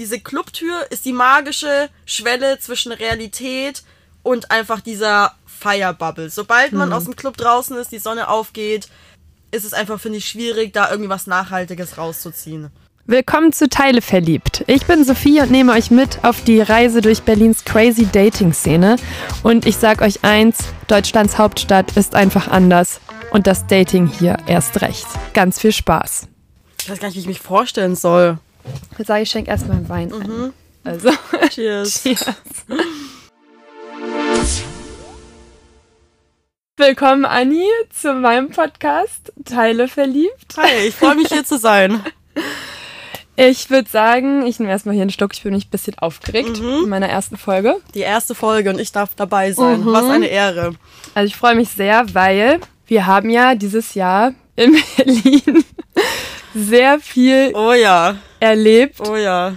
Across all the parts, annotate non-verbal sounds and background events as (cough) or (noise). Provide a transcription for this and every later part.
diese Clubtür ist die magische Schwelle zwischen Realität und einfach dieser Firebubble. Sobald man aus dem Club draußen ist, die Sonne aufgeht, ist es einfach, finde ich, schwierig, da irgendwie was Nachhaltiges rauszuziehen. Willkommen zu Teile verliebt. Ich bin Sophie und nehme euch mit auf die Reise durch Berlins crazy Dating-Szene. Und ich sag euch eins, Deutschlands Hauptstadt ist einfach anders. Und das Dating hier erst recht. Ganz viel Spaß. Ich weiß gar nicht, wie ich mich vorstellen soll. Ich sage, ich schenke erstmal Wein ein. Also, (laughs) Cheers. cheers. Willkommen, Anni, zu meinem Podcast Teile verliebt. Hi, ich freue mich hier zu sein. (laughs) Ich würde sagen, ich nehme erstmal hier einen Schluck. Ich bin mich ein bisschen aufgeregt in meiner ersten Folge. Die erste Folge und ich darf dabei sein. Mhm. Was eine Ehre. Also ich freue mich sehr, weil wir haben ja dieses Jahr in (laughs) Berlin sehr viel Oh ja, erlebt, oh ja.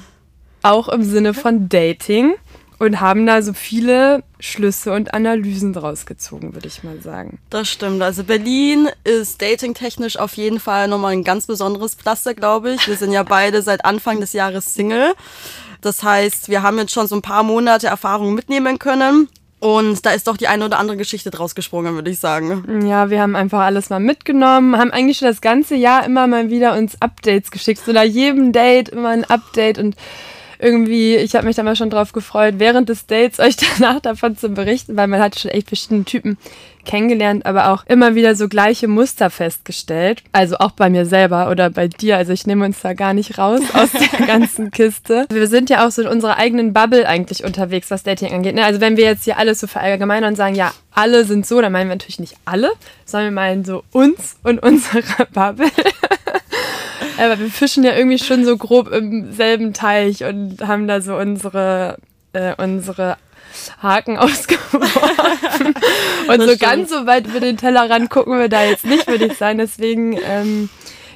auch im Sinne von Dating und haben da so viele Schlüsse und Analysen draus gezogen, würde ich mal sagen. Das stimmt. Also Berlin ist datingtechnisch auf jeden Fall nochmal ein ganz besonderes Pflaster, glaube ich. Wir sind ja beide seit Anfang des Jahres Single. Das heißt, wir haben jetzt schon so ein paar Monate Erfahrung mitnehmen können. Und da ist doch die eine oder andere Geschichte draus gesprungen, würde ich sagen. Ja, wir haben einfach alles mal mitgenommen, haben eigentlich schon das ganze Jahr immer mal wieder uns Updates geschickt. So nach jedem Date immer ein Update und irgendwie, ich habe mich da mal schon drauf gefreut, während des Dates euch (laughs) danach davon zu berichten, weil man hat schon echt verschiedene Typen kennengelernt, aber auch immer wieder so gleiche Muster festgestellt. Also auch bei mir selber oder bei dir. Also ich nehme uns da gar nicht raus aus der (laughs) ganzen Kiste. Wir sind ja auch so in unserer eigenen Bubble eigentlich unterwegs, was Dating angeht. ne? Also wenn wir jetzt hier alles so verallgemeinern und sagen, ja, alle sind so, dann meinen wir natürlich nicht alle, sondern wir meinen so uns und unsere (laughs) Bubble. Aber wir fischen ja irgendwie schon so grob im selben Teich und haben da so unsere, äh, unsere Haken (laughs) ausgeworfen. und so stimmt. ganz so weit über den Tellerrand gucken wir da jetzt nicht, würde ich sagen. Deswegen, ähm,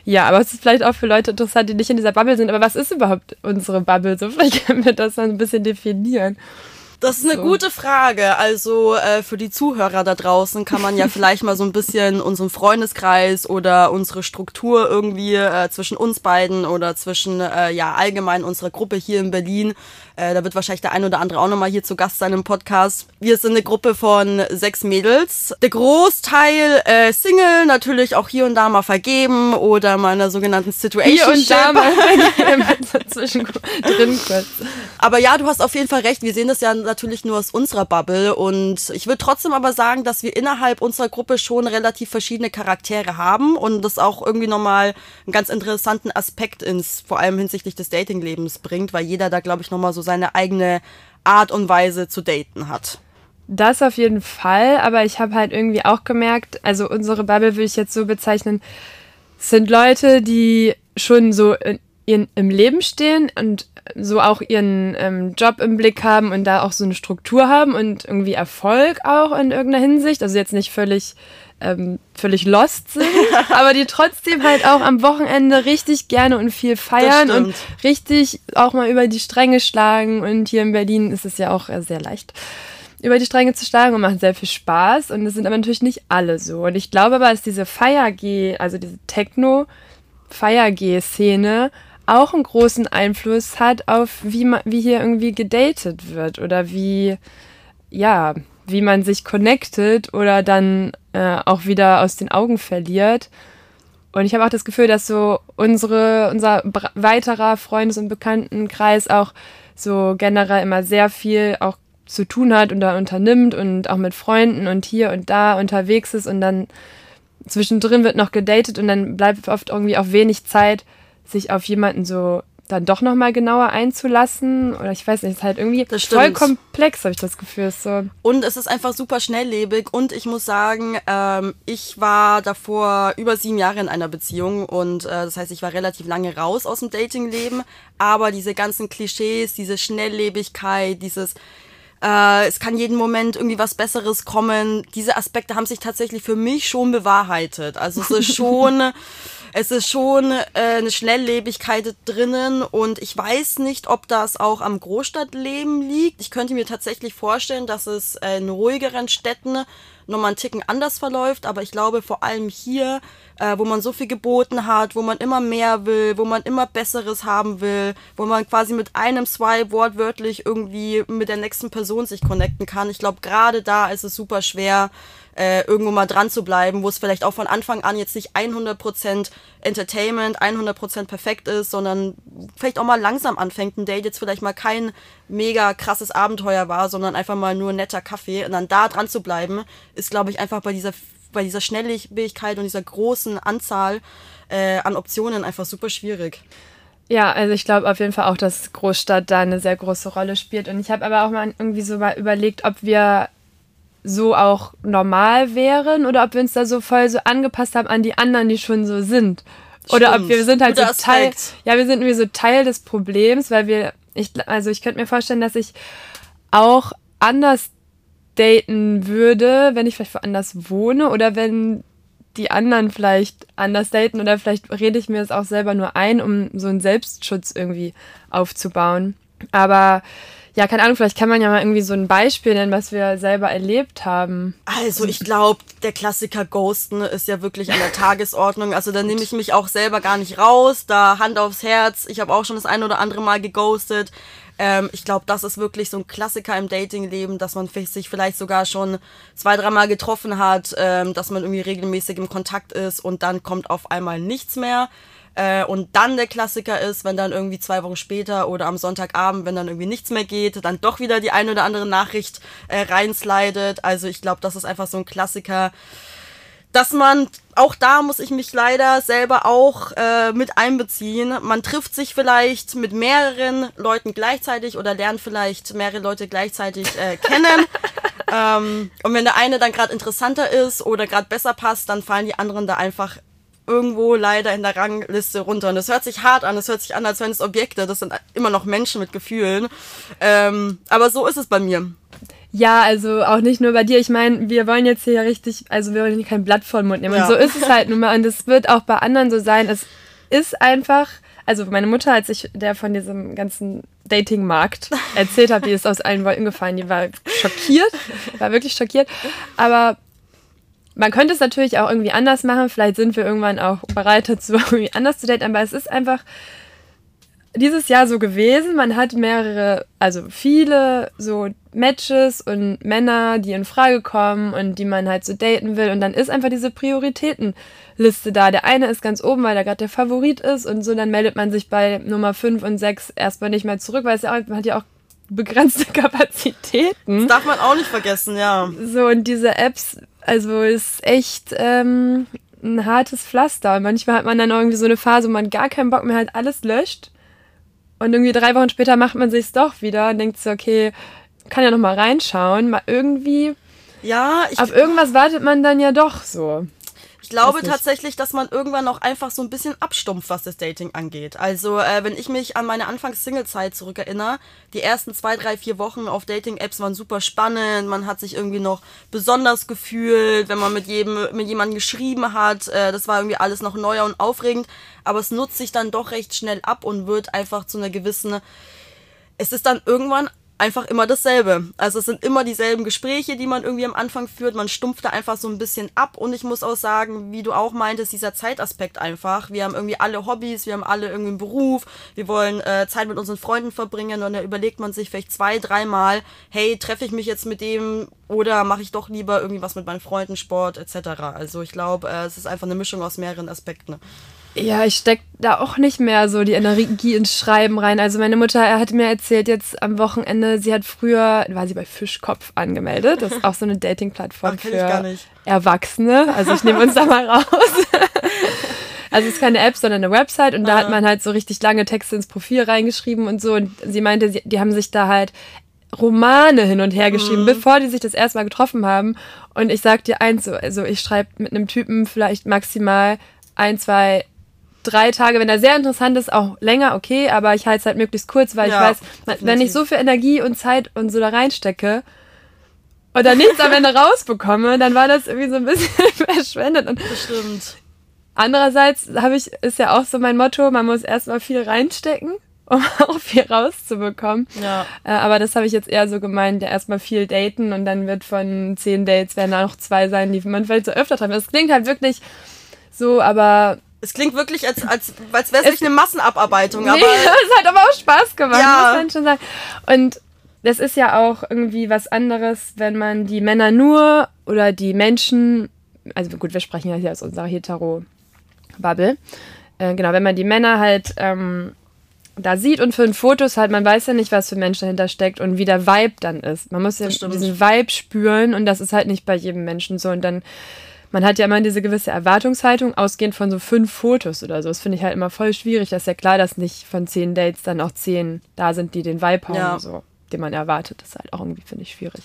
ja, aber es ist vielleicht auch für Leute interessant, die nicht in dieser Bubble sind. Aber was ist überhaupt unsere Bubble? So, (laughs) vielleicht können wir das mal ein bisschen definieren. Das ist eine So. gute Frage. Also äh, für die Zuhörer da draußen kann man ja (laughs) vielleicht mal so ein bisschen unseren Freundeskreis oder unsere Struktur irgendwie äh, zwischen uns beiden oder zwischen äh, ja allgemein unserer Gruppe hier in Berlin. Äh, da wird wahrscheinlich der ein oder andere auch nochmal hier zu Gast sein im Podcast. Wir sind eine Gruppe von sechs Mädels. Der Großteil äh, Single, natürlich auch hier und da mal vergeben oder mal in einer sogenannten Situation. Hier und da mal (laughs) dazwischen drin kurz. Aber ja, du hast auf jeden Fall recht. Wir sehen das ja natürlich nur aus unserer Bubble. Und ich würde trotzdem aber sagen, dass wir innerhalb unserer Gruppe schon relativ verschiedene Charaktere haben und das auch irgendwie nochmal einen ganz interessanten Aspekt ins, vor allem hinsichtlich des Datinglebens bringt, weil jeder da, glaube ich, nochmal so seine eigene Art und Weise zu daten hat. Das auf jeden Fall, aber ich habe halt irgendwie auch gemerkt, also unsere Bubble würde ich jetzt so bezeichnen, sind Leute, die schon so in, ihren, im Leben stehen und so auch ihren ähm, Job im Blick haben und da auch so eine Struktur haben und irgendwie Erfolg auch in irgendeiner Hinsicht. Also jetzt nicht völlig, ähm, völlig lost sind, (laughs) aber die trotzdem halt auch am Wochenende richtig gerne und viel feiern und richtig auch mal über die Stränge schlagen. Und hier in Berlin ist es ja auch äh, sehr leicht über die Stränge zu schlagen und macht sehr viel Spaß. Und es sind aber natürlich nicht alle so. Und ich glaube aber, dass diese Feier-G, also diese Techno-Feier-G-Szene auch einen großen Einfluss hat auf, wie, man, wie hier irgendwie gedatet wird oder wie, ja, wie man sich connectet oder dann äh, auch wieder aus den Augen verliert. Und ich habe auch das Gefühl, dass so unsere, unser weiterer Freundes- und Bekanntenkreis auch so generell immer sehr viel auch zu tun hat und da unternimmt und auch mit Freunden und hier und da unterwegs ist und dann zwischendrin wird noch gedatet und dann bleibt oft irgendwie auch wenig Zeit, sich auf jemanden so dann doch nochmal genauer einzulassen. Oder ich weiß nicht, es ist halt irgendwie Das voll komplex, habe ich das Gefühl. So. Und es ist einfach super schnelllebig. Und ich muss sagen, ähm, ich war davor über sieben Jahre in einer Beziehung. Und äh, das heißt, ich war relativ lange raus aus dem Datingleben. Aber diese ganzen Klischees, diese Schnelllebigkeit, dieses äh, es kann jeden Moment irgendwie was Besseres kommen. Diese Aspekte haben sich tatsächlich für mich schon bewahrheitet. Also es ist (laughs) schon, es ist schon äh, eine Schnelllebigkeit drinnen und ich weiß nicht, ob das auch am Großstadtleben liegt. Ich könnte mir tatsächlich vorstellen, dass es äh, in ruhigeren Städten nochmal einen Ticken anders verläuft. Aber ich glaube, vor allem hier, äh, wo man so viel geboten hat, wo man immer mehr will, wo man immer Besseres haben will, wo man quasi mit einem Swipe wortwörtlich irgendwie mit der nächsten Person sich connecten kann. Ich glaube, gerade da ist es super schwer, äh, irgendwo mal dran zu bleiben, wo es vielleicht auch von Anfang an jetzt nicht 100% Entertainment, 100% perfekt ist, sondern vielleicht auch mal langsam anfängt, ein Date jetzt vielleicht mal kein mega krasses Abenteuer war, sondern einfach mal nur netter Kaffee und dann da dran zu bleiben, ist glaube ich einfach bei dieser bei dieser Schnelligkeit und dieser großen Anzahl äh, an Optionen einfach super schwierig. Ja, also ich glaube auf jeden Fall auch, dass Großstadt da eine sehr große Rolle spielt. Und ich habe aber auch mal irgendwie so mal überlegt, ob wir so auch normal wären oder ob wir uns da so voll so angepasst haben an die anderen, die schon so sind. Oder Stimmt. ob wir sind halt Guter so Teil, ja, wir sind irgendwie so Teil des Problems, weil wir, ich, also ich könnte mir vorstellen, dass ich auch anders daten würde, wenn ich vielleicht woanders wohne oder wenn die anderen vielleicht anders daten oder vielleicht rede ich mir das auch selber nur ein, um so einen Selbstschutz irgendwie aufzubauen. Aber ja, keine Ahnung, vielleicht kann man ja mal irgendwie so ein Beispiel nennen, was wir selber erlebt haben. Also ich glaube, der Klassiker Ghosten ist ja wirklich an der Tagesordnung. Also da nehme ich mich auch selber gar nicht raus. Da Hand aufs Herz. Ich habe auch schon das ein oder andere Mal geghostet. Ähm, ich glaube, das ist wirklich so ein Klassiker im Datingleben, dass man sich vielleicht sogar schon zwei, dreimal getroffen hat, ähm, dass man irgendwie regelmäßig im Kontakt ist und dann kommt auf einmal nichts mehr. Äh, und dann der Klassiker ist, wenn dann irgendwie zwei Wochen später oder am Sonntagabend, wenn dann irgendwie nichts mehr geht, dann doch wieder die eine oder andere Nachricht äh, reinslidet. Also ich glaube, das ist einfach so ein Klassiker, dass man, auch da muss ich mich leider selber auch äh, mit einbeziehen. Man trifft sich vielleicht mit mehreren Leuten gleichzeitig oder lernt vielleicht mehrere Leute gleichzeitig äh, kennen. (laughs) ähm, und wenn der eine dann gerade interessanter ist oder gerade besser passt, dann fallen die anderen da einfach irgendwo leider in der Rangliste runter. Und das hört sich hart an, das hört sich an, als wären es Objekte, das sind immer noch Menschen mit Gefühlen. Ähm, aber so ist es bei mir. Ja, also auch nicht nur bei dir. Ich meine, wir wollen jetzt hier richtig, also wir wollen hier kein Blatt vor den Mund nehmen. Ja. Und so ist es halt nun mal. Und es wird auch bei anderen so sein. Es ist einfach, also meine Mutter, als ich der von diesem ganzen Dating-Markt erzählt habe, die ist aus allen Wolken gefallen, die war schockiert, war wirklich schockiert. Aber man könnte es natürlich auch irgendwie anders machen. Vielleicht sind wir irgendwann auch bereit dazu, (laughs) irgendwie anders zu daten. Aber es ist einfach dieses Jahr so gewesen. Man hat mehrere, also viele so Matches und Männer, die in Frage kommen und die man halt so daten will. Und dann ist einfach diese Prioritätenliste da. Der eine ist ganz oben, weil er gerade der Favorit ist und so. Dann meldet man sich bei Nummer 5 und 6 erstmal nicht mehr zurück, weil es ja auch, man hat ja auch begrenzte (laughs) Kapazitäten. Das darf man auch nicht vergessen, ja. So, und diese Apps also ist echt ähm, ein hartes Pflaster. Manchmal hat man dann irgendwie so eine Phase, wo man gar keinen Bock mehr hat, alles löscht. Und irgendwie drei Wochen später macht man sich's doch wieder und denkt so, okay, kann ja noch mal reinschauen. Mal irgendwie. Ja, ich, auf irgendwas wartet man dann ja doch so. Ich glaube tatsächlich, dass man irgendwann auch einfach so ein bisschen abstumpft, was das Dating angeht. Also, äh, wenn ich mich an meine Anfangs-Single-Zeit zurückerinnere, die ersten zwei, drei, vier Wochen auf Dating-Apps waren super spannend. Man hat sich irgendwie noch besonders gefühlt, wenn man mit jedem, mit jemandem geschrieben hat. Äh, das war irgendwie alles noch neuer und aufregend. Aber es nutzt sich dann doch recht schnell ab und wird einfach zu einer gewissen es ist dann irgendwann einfach immer dasselbe. Also es sind immer dieselben Gespräche, die man irgendwie am Anfang führt. Man stumpft da einfach so ein bisschen ab. Und ich muss auch sagen, wie du auch meintest, dieser Zeitaspekt einfach. Wir haben irgendwie alle Hobbys, wir haben alle irgendwie einen Beruf, wir wollen äh, Zeit mit unseren Freunden verbringen und da überlegt man sich vielleicht zwei, dreimal, hey, treffe ich mich jetzt mit dem oder mache ich doch lieber irgendwie was mit meinen Freunden, Sport etc. Also ich glaube, äh, es ist einfach eine Mischung aus mehreren Aspekten. Ja, ich stecke da auch nicht mehr so die Energie ins Schreiben rein. Also meine Mutter hat mir erzählt jetzt am Wochenende, sie hat früher, war sie bei Fischkopf angemeldet. Das ist auch so eine Dating-Plattform für Erwachsene. Also ich nehme uns da mal raus. (laughs) Also es ist keine App, sondern eine Website und da ah. hat man halt so richtig lange Texte ins Profil reingeschrieben und so. Und sie meinte, sie, die haben sich da halt Romane hin und her geschrieben, mhm. bevor die sich das erste Mal getroffen haben. Und ich sag dir eins, also ich schreibe mit einem Typen vielleicht maximal ein, zwei drei Tage, wenn er sehr interessant ist, auch länger, okay, aber ich halte es halt möglichst kurz, weil ja, ich weiß, definitiv. wenn ich so viel Energie und Zeit und so da reinstecke und dann nichts am Ende rausbekomme, dann war das irgendwie so ein bisschen (laughs) verschwendet. Und Bestimmt. Andererseits habe ich, ist ja auch so mein Motto, man muss erstmal viel reinstecken (laughs) um auch viel rauszubekommen. Ja. Äh, aber das habe ich jetzt eher so gemeint, ja erstmal viel daten und dann wird von zehn Dates werden da noch zwei sein, die man vielleicht so öfter treffen. Das klingt halt wirklich so, aber Es klingt wirklich, als, als, als wäre es nicht eine Massenabarbeitung, nee, aber (laughs) es hat aber auch Spaß gemacht, Ja. muss man schon sagen. Und das ist ja auch irgendwie was anderes, wenn man die Männer nur oder die Menschen, also gut, wir sprechen ja hier aus unserer Hetero-Bubble, äh, genau, wenn man die Männer halt ähm, da sieht und für den Fotos halt, man weiß ja nicht, was für Mensch dahinter steckt und wie der Vibe dann ist. Man muss ja diesen Vibe spüren und das ist halt nicht bei jedem Menschen so und dann man hat ja immer diese gewisse Erwartungshaltung, ausgehend von so fünf Fotos oder so. Das finde ich halt immer voll schwierig. Das ist ja klar, dass nicht von zehn Dates dann auch zehn da sind, die den Vibe haben, Ja. so, den man erwartet. Das ist halt auch irgendwie, finde ich, schwierig.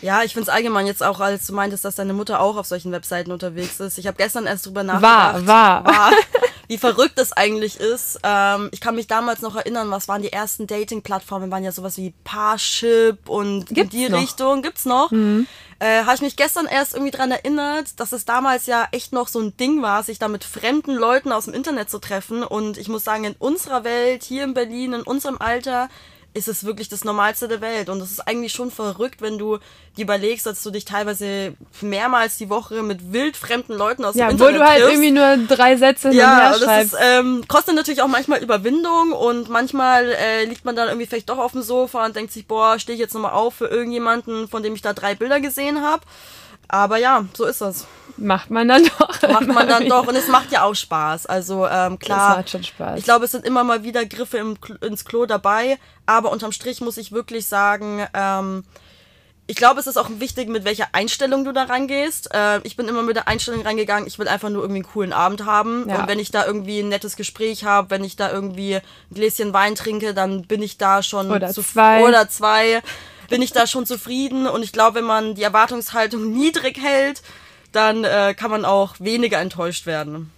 ja, ich finde es allgemein jetzt auch, als du meintest, dass deine Mutter auch auf solchen Webseiten unterwegs ist. Ich habe gestern erst drüber nachgedacht. War, war. war, (laughs) wie verrückt das eigentlich ist. Ähm, ich kann mich damals noch erinnern, was waren die ersten Dating-Plattformen? Waren ja sowas wie Parship und Gibt's in die noch. Richtung. Gibt's noch? Äh, Habe ich mich gestern erst irgendwie dran erinnert, dass es damals ja echt noch so ein Ding war, sich da mit fremden Leuten aus dem Internet zu treffen. Und ich muss sagen, in unserer Welt, hier in Berlin, in unserem Alter, ist es wirklich das Normalste der Welt. Und es ist eigentlich schon verrückt, wenn du dir überlegst, dass du dich teilweise mehrmals die Woche mit wildfremden Leuten aus Ja, dem wo Internet du halt triffst. irgendwie nur drei Sätze hin und Ja, her das ist, ähm, kostet natürlich auch manchmal Überwindung und manchmal äh, liegt man dann irgendwie vielleicht doch auf dem Sofa und denkt sich, boah, stehe ich jetzt nochmal auf für irgendjemanden, von dem ich da drei Bilder gesehen habe. Aber ja, so ist das. Macht man dann doch. Macht man dann immer doch und es macht ja auch Spaß. Also ähm, klar, macht schon Spaß. ich glaube, es sind immer mal wieder Griffe im, ins Klo dabei, aber unterm Strich muss ich wirklich sagen, ähm, ich glaube, es ist auch wichtig, mit welcher Einstellung du da rangehst. Äh, ich bin immer mit der Einstellung reingegangen, ich will einfach nur irgendwie einen coolen Abend haben. Ja. Und wenn ich da irgendwie ein nettes Gespräch habe, wenn ich da irgendwie ein Gläschen Wein trinke, dann bin ich da schon Oder zu- zwei. oder zwei, bin ich da schon zufrieden. Und ich glaube, wenn man die Erwartungshaltung (laughs) niedrig hält, dann äh, kann man auch weniger enttäuscht werden.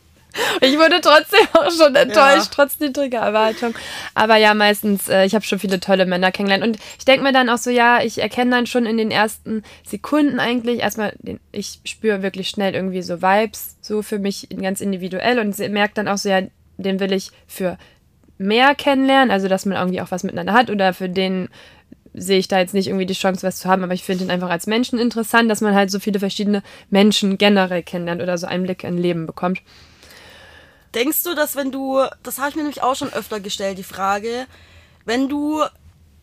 Ich wurde trotzdem auch schon enttäuscht, Ja. trotz niedriger Erwartung. Aber ja, meistens, äh, ich habe schon viele tolle Männer kennengelernt. Und ich denke mir dann auch so, ja, ich erkenne dann schon in den ersten Sekunden eigentlich erstmal, den, ich spüre wirklich schnell irgendwie so Vibes, so für mich ganz individuell und merke dann auch so, ja, den will ich für mehr kennenlernen, also dass man irgendwie auch was miteinander hat oder für den sehe ich da jetzt nicht irgendwie die Chance, was zu haben, aber ich finde ihn einfach als Menschen interessant, dass man halt so viele verschiedene Menschen generell kennenlernt oder so Einblicke in Leben bekommt. Denkst du, dass wenn du, das habe ich mir nämlich auch schon öfter gestellt, die Frage, wenn du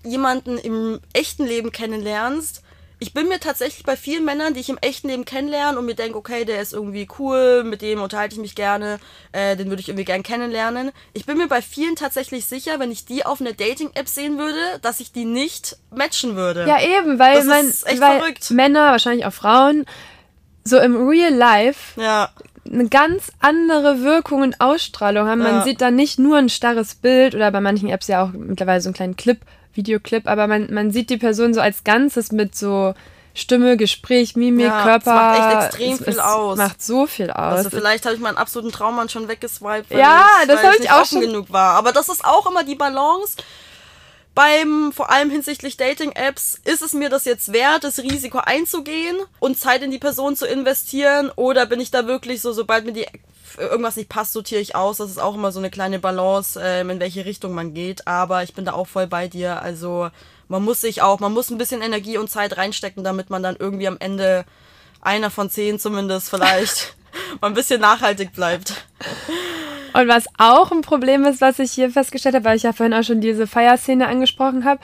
jemanden im echten Leben kennenlernst, ich bin mir tatsächlich bei vielen Männern, die ich im echten Leben kennenlerne und mir denke, okay, der ist irgendwie cool, mit dem unterhalte ich mich gerne, äh, den würde ich irgendwie gern kennenlernen. Ich bin mir bei vielen tatsächlich sicher, wenn ich die auf einer Dating-App sehen würde, dass ich die nicht matchen würde. Ja, eben, weil, Das man, weil verrückt. Männer, wahrscheinlich auch Frauen, so im Real Life Ja, eine ganz andere Wirkung und Ausstrahlung haben. Man Ja. sieht da nicht nur ein starres Bild oder bei manchen Apps ja auch mittlerweile so einen kleinen Clip, Videoclip, aber man, man sieht die Person so als Ganzes mit so Stimme, Gespräch, Mimik, Ja, Körper. es macht echt extrem es, viel es aus. macht so viel aus. Also vielleicht habe ich meinen absoluten Traummann schon weggeswiped, weil Ja, ich, das weil ich ich nicht auch offen schon- genug war. Aber das ist auch immer die Balance. Beim, vor allem hinsichtlich Dating-Apps, ist es mir das jetzt wert, das Risiko einzugehen und Zeit in die Person zu investieren? Oder bin ich da wirklich so, sobald mir die irgendwas nicht passt, sortiere ich aus. Das ist auch immer so eine kleine Balance, ähm, in welche Richtung man geht. Aber ich bin da auch voll bei dir. Also man muss sich auch, man muss ein bisschen Energie und Zeit reinstecken, damit man dann irgendwie am Ende einer von zehn zumindest vielleicht (laughs) mal ein bisschen nachhaltig bleibt. Und was auch ein Problem ist, was ich hier festgestellt habe, weil ich ja vorhin auch schon diese Feierszene angesprochen habe,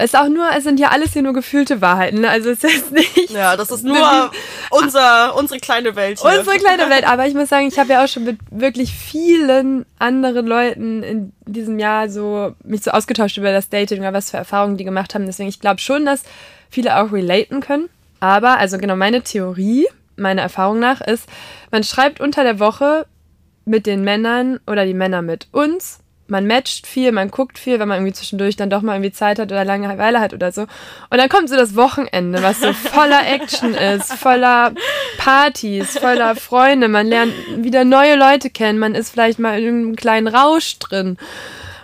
ist auch nur, es sind ja alles hier nur gefühlte Wahrheiten. Ne? Also es ist jetzt nicht Ja, das ist (laughs) nur unser, unsere kleine Welt hier. unsere kleine Welt. Aber ich muss sagen, ich habe ja auch schon mit wirklich vielen anderen Leuten in diesem Jahr so mich so ausgetauscht über das Dating oder was für Erfahrungen die gemacht haben. Deswegen, ich glaube schon, dass viele auch relaten können. Aber, also genau, meine Theorie, meiner Erfahrung nach, ist, man schreibt unter der Woche mit den Männern oder die Männer mit uns. Man matcht viel, man guckt viel, wenn man irgendwie zwischendurch dann doch mal irgendwie Zeit hat oder Langeweile hat oder so. Und dann kommt so das Wochenende, was so voller Action ist, voller Partys, voller Freunde. Man lernt wieder neue Leute kennen, man ist vielleicht mal in einem kleinen Rausch drin.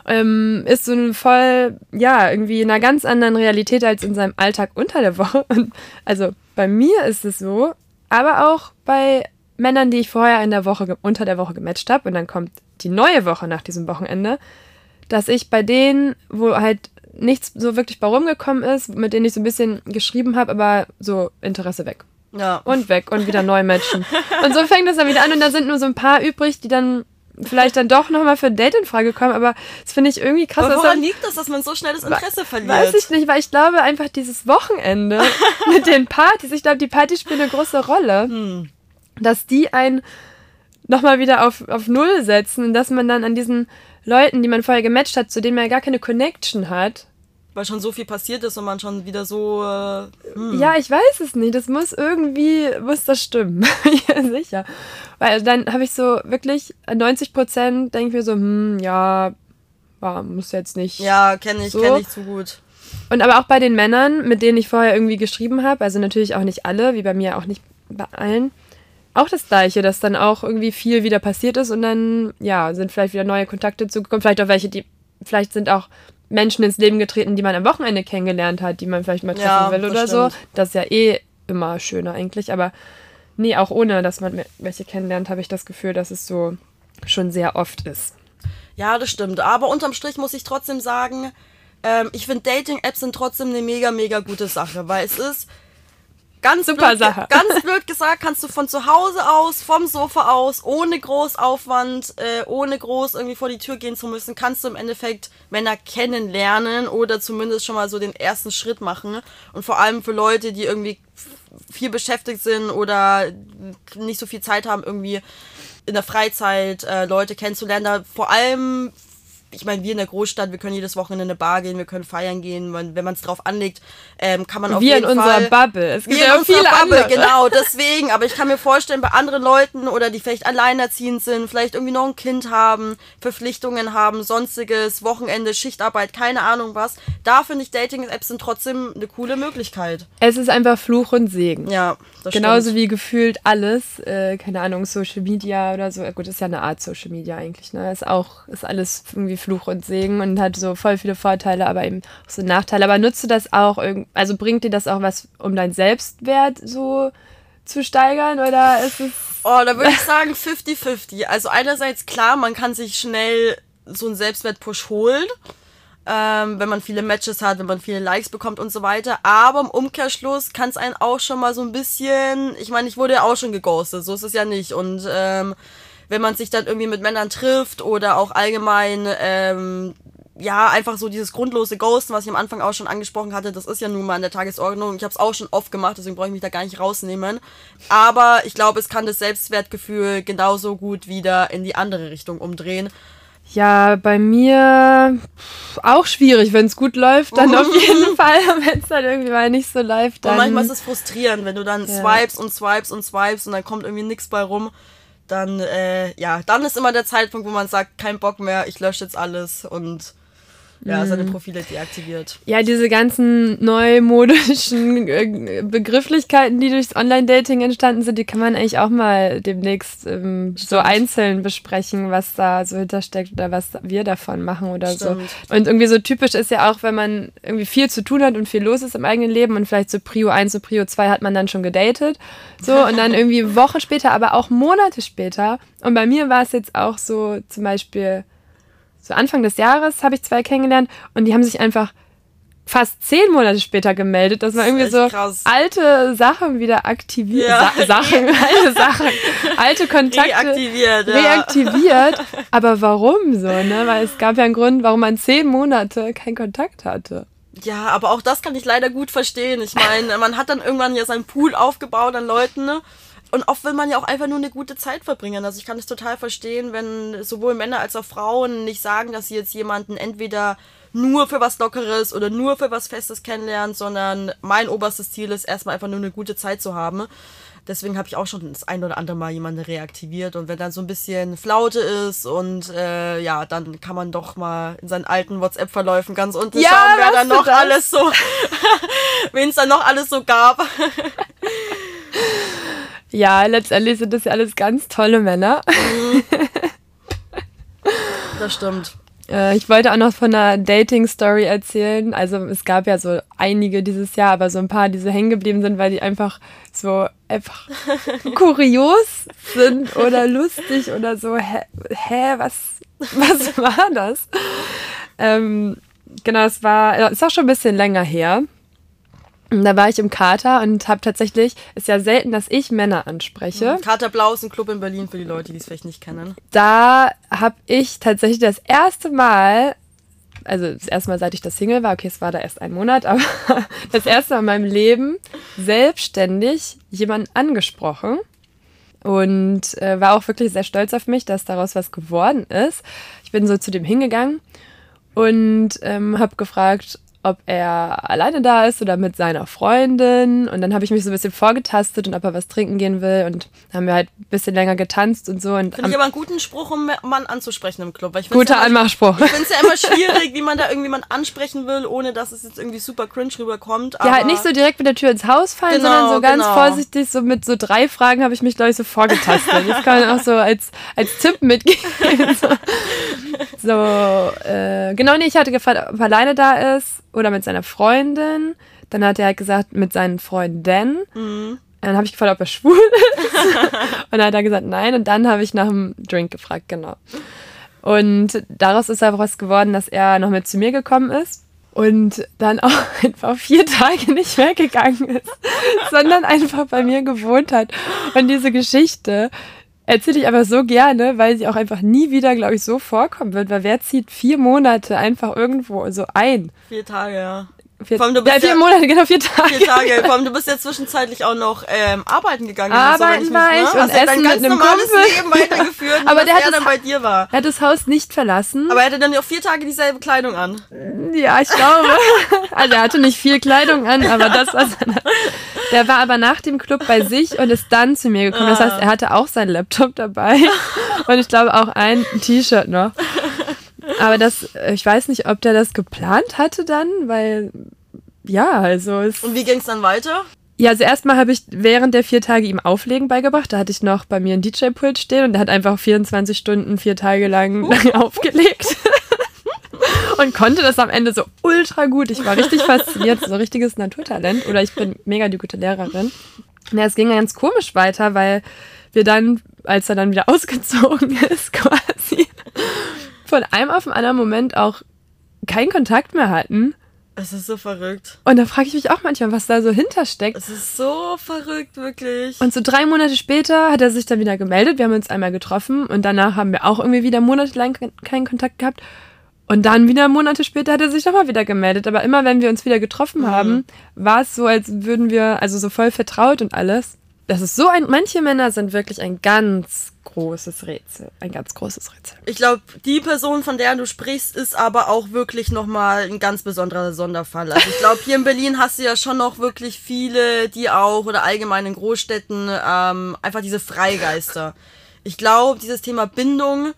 Ähm, ist so ein voll, ja, irgendwie in einer ganz anderen Realität als in seinem Alltag unter der Woche. Und also bei mir ist es so, aber auch bei Männern, die ich vorher in der Woche, unter der Woche gematcht habe und dann kommt die neue Woche nach diesem Wochenende, dass ich bei denen, wo halt nichts so wirklich bei rumgekommen ist, mit denen ich so ein bisschen geschrieben habe, aber so Interesse weg. Ja. Und weg und wieder neu matchen. und so fängt das dann wieder an und da sind nur so ein paar übrig, die dann vielleicht dann doch nochmal für ein Date in Frage kommen, aber das finde ich irgendwie krass. Aber woran dann- liegt das, dass man so schnell das Interesse verliert? Weiß ich nicht, weil ich glaube einfach dieses Wochenende (laughs) mit den Partys, ich glaube, die Partys spielen eine große Rolle, Hm. Dass die einen nochmal wieder auf, auf Null setzen und dass man dann an diesen Leuten, die man vorher gematcht hat, zu denen man ja gar keine Connection hat. Weil schon so viel passiert ist und man schon wieder so. Äh, hm. Ja, ich weiß es nicht. Das muss irgendwie, muss das stimmen. (laughs) ja, sicher. Weil dann habe ich so wirklich 90 Prozent, denke ich mir so, hm, ja, war, muss jetzt nicht. Ja, kenne ich, So. kenne ich zu gut. Und aber auch bei den Männern, mit denen ich vorher irgendwie geschrieben habe, also natürlich auch nicht alle, wie bei mir auch nicht bei allen, auch das Gleiche, dass dann auch irgendwie viel wieder passiert ist und dann, ja, sind vielleicht wieder neue Kontakte zugekommen, vielleicht auch welche, die, vielleicht sind auch Menschen ins Leben getreten, die man am Wochenende kennengelernt hat, die man vielleicht mal treffen Ja, will oder so. Das ist ja eh immer schöner eigentlich, aber nee, auch ohne, dass man welche kennenlernt, habe ich das Gefühl, dass es so schon sehr oft ist. Ja, das stimmt. Aber unterm Strich muss ich trotzdem sagen, ähm, ich finde Dating-Apps sind trotzdem eine mega, mega gute Sache, weil es ist ganz Super blöd, Sache. ganz blöd gesagt, kannst du von zu Hause aus, vom Sofa aus, ohne groß Aufwand, äh, ohne groß irgendwie vor die Tür gehen zu müssen, kannst du im Endeffekt Männer kennenlernen oder zumindest schon mal so den ersten Schritt machen. Und vor allem für Leute, die irgendwie viel beschäftigt sind oder nicht so viel Zeit haben, irgendwie in der Freizeit äh, Leute kennenzulernen. Da vor allem, ich meine, wir in der Großstadt, wir können jedes Wochenende in eine Bar gehen, wir können feiern gehen, wenn man es drauf anlegt, ähm, kann man auf Wir in jeden unserer Fall... Bubble. Es gibt Wir in ja unserer viele Bubble, andere. genau, (laughs) deswegen. Aber ich kann mir vorstellen, bei anderen Leuten oder die vielleicht alleinerziehend sind, vielleicht irgendwie noch ein Kind haben, Verpflichtungen haben, sonstiges, Wochenende, Schichtarbeit, keine Ahnung was. Da finde ich Dating-Apps sind trotzdem eine coole Möglichkeit. Es ist einfach Fluch und Segen. Ja, das Genauso stimmt. wie gefühlt alles, äh, keine Ahnung, Social Media oder so. Gut, ist ja eine Art Social Media eigentlich, ne? Ist auch, ist alles irgendwie Fluch und Segen und hat so voll viele Vorteile, aber eben auch so Nachteile. Aber nutzt du das auch, also bringt dir das auch was, um deinen Selbstwert so zu steigern oder ist es. Oh, da würde ich sagen 50-50. Also einerseits klar, man kann sich schnell so einen Selbstwert-Push holen, ähm, wenn man viele Matches hat, wenn man viele Likes bekommt und so weiter. Aber im Umkehrschluss kann es einen auch schon mal so ein bisschen, ich meine, ich wurde ja auch schon geghostet, so ist es ja nicht. Und ähm, wenn man sich dann irgendwie mit Männern trifft oder auch allgemein, ähm, ja, einfach so dieses grundlose Ghosten, was ich am Anfang auch schon angesprochen hatte, das ist ja nun mal an der Tagesordnung. Ich habe es auch schon oft gemacht, deswegen brauche ich mich da gar nicht rausnehmen. Aber ich glaube, es kann das Selbstwertgefühl genauso gut wieder in die andere Richtung umdrehen. Ja, bei mir auch schwierig. Wenn es gut läuft, dann auf (laughs) jeden Fall. Wenn es dann irgendwie mal nicht so läuft, dann. Und manchmal ist es frustrierend, wenn du dann Ja. swipes und swipes und swipes und dann kommt irgendwie nichts bei rum. Dann, äh, ja, dann ist immer der Zeitpunkt, wo man sagt, kein Bock mehr, ich lösche jetzt alles und ja, Mhm. seine Profile deaktiviert. Ja, diese ganzen neumodischen äh, Begrifflichkeiten, die durchs Online-Dating entstanden sind, die kann man eigentlich auch mal demnächst ähm, so einzeln besprechen, was da so hintersteckt oder was wir davon machen oder Stimmt. so. Und irgendwie so typisch ist ja auch, wenn man irgendwie viel zu tun hat und viel los ist im eigenen Leben und vielleicht so Prio 1 und Prio 2 hat man dann schon gedatet. So, und dann irgendwie Wochen später, aber auch Monate später. Und bei mir war es jetzt auch so zum Beispiel so Anfang des Jahres habe ich zwei kennengelernt und die haben sich einfach fast zehn Monate später gemeldet, dass man irgendwie echt so krass. alte Sachen wieder aktiviert, Ja. Sa Sachen, (laughs) alte Sachen, alte Kontakte Reaktiviert, ja. reaktiviert. (laughs) Aber warum so, ne? Weil es gab ja einen Grund, warum man zehn Monate keinen Kontakt hatte. Ja, aber auch das kann ich leider gut verstehen. Ich meine, man hat dann irgendwann ja seinen Pool aufgebaut an Leuten, ne? Und oft will man ja auch einfach nur eine gute Zeit verbringen. Also ich kann es total verstehen, wenn sowohl Männer als auch Frauen nicht sagen, dass sie jetzt jemanden entweder nur für was Lockeres oder nur für was Festes kennenlernen, sondern mein oberstes Ziel ist erstmal einfach nur eine gute Zeit zu haben. Deswegen habe ich auch schon das ein oder andere Mal jemanden reaktiviert. Und wenn dann so ein bisschen Flaute ist und äh, ja, dann kann man doch mal in seinen alten WhatsApp-Verläufen ganz unten Ja, schauen, wer dann noch das? alles so, (laughs) wen es dann noch alles so gab. (laughs) Ja, letztendlich sind das ja alles ganz tolle Männer. Das stimmt. (laughs) Äh, Ich wollte auch noch von einer Dating-Story erzählen. Also es gab ja so einige dieses Jahr, aber so ein paar, die so hängen geblieben sind, weil die einfach so einfach (laughs) kurios sind oder lustig oder so. Hä, hä was, was war das? Ähm, genau, es war, ist auch schon ein bisschen länger her. Da war ich im Kater und habe tatsächlich, ist ja selten, dass ich Männer anspreche. Kater Blau ist ein Club in Berlin für die Leute, die es vielleicht nicht kennen. Da habe ich tatsächlich das erste Mal, also das erste Mal, seit ich das Single war, okay, es war da erst ein Monat, (laughs) aber das erste Mal in meinem Leben selbstständig jemanden angesprochen und äh, war auch wirklich sehr stolz auf mich, dass daraus was geworden ist. Ich bin so zu dem hingegangen und ähm, habe gefragt, ob er alleine da ist oder mit seiner Freundin. Und dann habe ich mich so ein bisschen vorgetastet und ob er was trinken gehen will. Und dann haben wir halt ein bisschen länger getanzt und so. Finde ich aber einen guten Spruch, um Mann anzusprechen im Club. Guter ja Anmachspruch. Ich finde es ja immer schwierig, wie man da irgendwie jemanden ansprechen will, ohne dass es jetzt irgendwie super cringe rüberkommt. ja, halt nicht so direkt mit der Tür ins Haus fallen, genau, sondern so ganz genau. vorsichtig, so mit so drei Fragen habe ich mich, glaube ich, so vorgetastet. Das kann man auch so als, als Tipp mitgeben. so, (laughs) so äh, genau, nee, ich hatte gefragt, ob er alleine da ist oder mit seiner Freundin. Dann hat er halt gesagt, mit seinen Freunden. Mhm. Dann habe ich gefragt, ob er (laughs) schwul ist. und dann hat er gesagt, nein. Und dann habe ich nach einem Drink gefragt, genau. Und daraus ist einfach was geworden, dass er noch mit zu mir gekommen ist und dann auch (laughs) einfach vier Tage nicht weggegangen ist, sondern einfach bei mir gewohnt hat. Und diese Geschichte erzähle ich einfach so gerne, weil sie auch einfach nie wieder, glaube ich, so vorkommen wird, weil wer zieht vier Monate einfach irgendwo so ein? Vier Tage, ja. Vier, Vor allem, du bist ja, vier ja, Monate, genau, vier Tage. Vier Tage. Vor allem, du bist ja zwischenzeitlich auch noch ähm, arbeiten gegangen. Arbeiten so, war ich ne? und Essen dein ganz mit einem normales Kumpel. Leben weitergeführt, (laughs) aber der er hat dann bei dir war. Er hat das Haus nicht verlassen. Aber er hatte dann auch vier Tage dieselbe Kleidung an. Ja, ich glaube. (laughs) also er hatte nicht viel Kleidung an, aber das war seine. (laughs) Der war aber nach dem Club bei sich und ist dann zu mir gekommen. Das heißt, er hatte auch seinen Laptop dabei und ich glaube auch ein T-Shirt noch. Aber das, ich weiß nicht, ob der das geplant hatte dann, weil ja, also es. Und wie ging es dann weiter? Ja, also erstmal habe ich während der vier Tage ihm Auflegen beigebracht. Da hatte ich noch bei mir ein DJ-Pult stehen und er hat einfach 24 Stunden, vier Tage lang, lang (laughs) aufgelegt. (laughs) und konnte das am Ende so ultra gut. Ich war richtig fasziniert, so richtiges Naturtalent. Oder ich bin mega die gute Lehrerin. Ja, es ging ganz komisch weiter, weil wir dann, als er dann wieder (laughs) ausgezogen ist, quasi von einem auf den anderen Moment auch keinen Kontakt mehr hatten. Es ist so verrückt. Und da frage ich mich auch manchmal, was da so hintersteckt. Es ist so verrückt, wirklich. Und so drei Monate später hat er sich dann wieder gemeldet. Wir haben uns einmal getroffen und danach haben wir auch irgendwie wieder monatelang keinen Kontakt gehabt. Und dann wieder Monate später hat er sich nochmal wieder gemeldet. Aber immer wenn wir uns wieder getroffen mhm. haben, war es so, als würden wir, also so voll vertraut und alles. Das ist so ein, manche Männer sind wirklich ein ganz großes Rätsel. Ein ganz großes Rätsel. Ich glaube, die Person, von der du sprichst, ist aber auch wirklich nochmal ein ganz besonderer Sonderfall. Also ich glaube, hier in Berlin hast du ja schon noch wirklich viele, die auch, oder allgemein in Großstädten, ähm, einfach diese Freigeister. Ich glaube, dieses Thema Bindung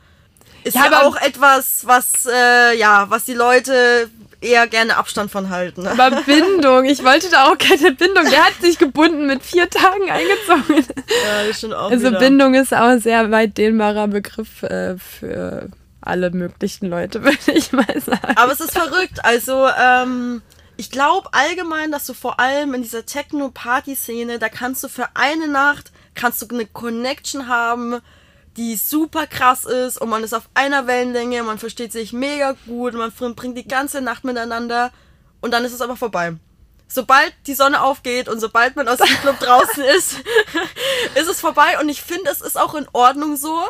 ist ja, ja auch etwas, was, äh, ja, was die Leute eher gerne Abstand von halten. Aber Bindung, ich wollte da auch keine Bindung. Der hat sich gebunden mit vier Tagen eingezogen. Ja, das stimmt auch. Also wieder. Bindung ist auch ein sehr weit dehnbarer Begriff äh, für alle möglichen Leute, (laughs) würde ich mal sagen. Aber es ist verrückt. Also, ähm, ich glaube allgemein, dass du vor allem in dieser Techno-Party-Szene, da kannst du für eine Nacht, kannst du eine Connection haben die super krass ist und man ist auf einer Wellenlänge, man versteht sich mega gut, man verbringt die ganze Nacht miteinander und dann ist es aber vorbei. Sobald die Sonne aufgeht und sobald man aus dem (laughs) Club draußen ist, (laughs) ist es vorbei und ich finde, es ist auch in Ordnung so,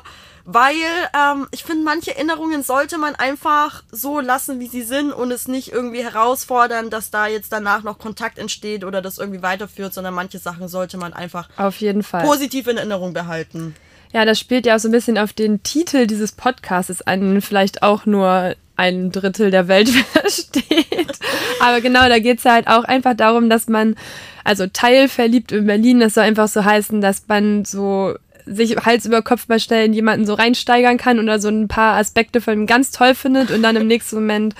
weil ähm, ich finde, manche Erinnerungen sollte man einfach so lassen, wie sie sind und es nicht irgendwie herausfordern, dass da jetzt danach noch Kontakt entsteht oder das irgendwie weiterführt, sondern manche Sachen sollte man einfach auf jeden Fall positiv in Erinnerung behalten. Ja, das spielt ja auch so ein bisschen auf den Titel dieses Podcasts an, vielleicht auch nur ein Drittel der Welt (laughs) versteht. Aber genau, da geht es halt auch einfach darum, dass man, also teilverliebt in Berlin, das soll einfach so heißen, dass man so sich Hals über Kopf mal schnell in jemanden so reinsteigern kann oder so ein paar Aspekte von ihm ganz toll findet und dann im nächsten Moment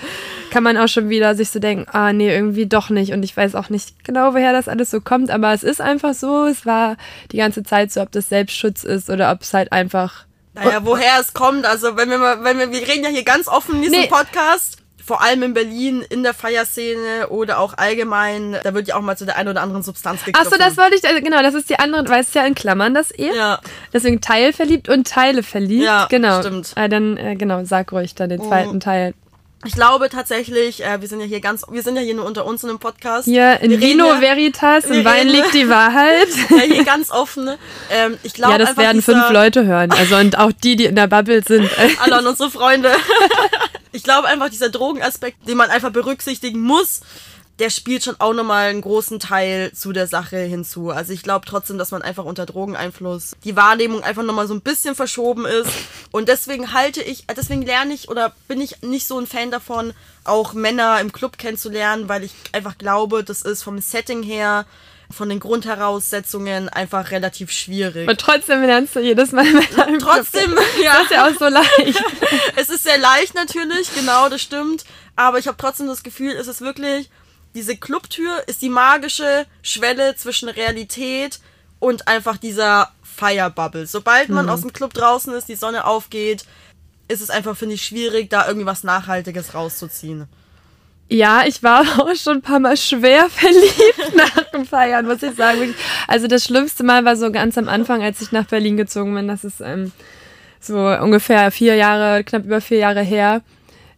kann man auch schon wieder sich so denken, ah nee, irgendwie doch nicht. Und ich weiß auch nicht genau, woher das alles so kommt, aber es ist einfach so, es war die ganze Zeit so, ob das Selbstschutz ist oder ob es halt einfach naja, woher es kommt, also wenn wir mal, wenn wir, wir reden ja hier ganz offen in diesem nee. Podcast vor allem in Berlin in der Feierszene oder auch allgemein, da wird ja auch mal zu der einen oder anderen Substanz gegriffen. Achso, das wollte ich, also genau, das ist die andere, weil es ja in Klammern das eh. Ja. Deswegen Teil verliebt und Teile verliebt. Ja, genau. stimmt. Äh, dann, äh, genau, sag ruhig dann den zweiten oh. Teil. Ich glaube tatsächlich, äh, wir sind ja hier ganz, wir sind ja hier nur unter uns in einem Podcast. Hier in Vino ja, Veritas, im Wein liegt die Wahrheit. (laughs) ja, hier ganz offen. Ähm, ich glaube Ja, das werden fünf Leute hören. Also und auch die, die in der Bubble sind. (laughs) Alle unsere Freunde. (laughs) ich glaube einfach, dieser Drogenaspekt, den man einfach berücksichtigen muss, der spielt schon auch nochmal einen großen Teil zu der Sache hinzu. Also ich glaube trotzdem, dass man einfach unter Drogeneinfluss die Wahrnehmung einfach nochmal so ein bisschen verschoben ist. Und deswegen halte ich, deswegen lerne ich oder bin ich nicht so ein Fan davon, auch Männer im Club kennenzulernen, weil ich einfach glaube, das ist vom Setting her von den Grundvoraussetzungen einfach relativ schwierig. Und trotzdem lernst du jedes Mal im Trotzdem, ja. Das ist ja auch so leicht. (laughs) es ist sehr leicht natürlich, genau, das stimmt. Aber ich habe trotzdem das Gefühl, es ist wirklich diese Clubtür ist die magische Schwelle zwischen Realität und einfach dieser Firebubble. Sobald man mhm. aus dem Club draußen ist, die Sonne aufgeht, ist es einfach, finde ich, schwierig, da irgendwie was Nachhaltiges rauszuziehen. Ja, ich war (laughs) auch schon ein paar Mal schwer (laughs) verliebt nach dem Feiern, muss ich sagen. Also das schlimmste Mal war so ganz am Anfang, als ich nach Berlin gezogen bin. Das ist ähm, so ungefähr vier Jahre, knapp über vier Jahre her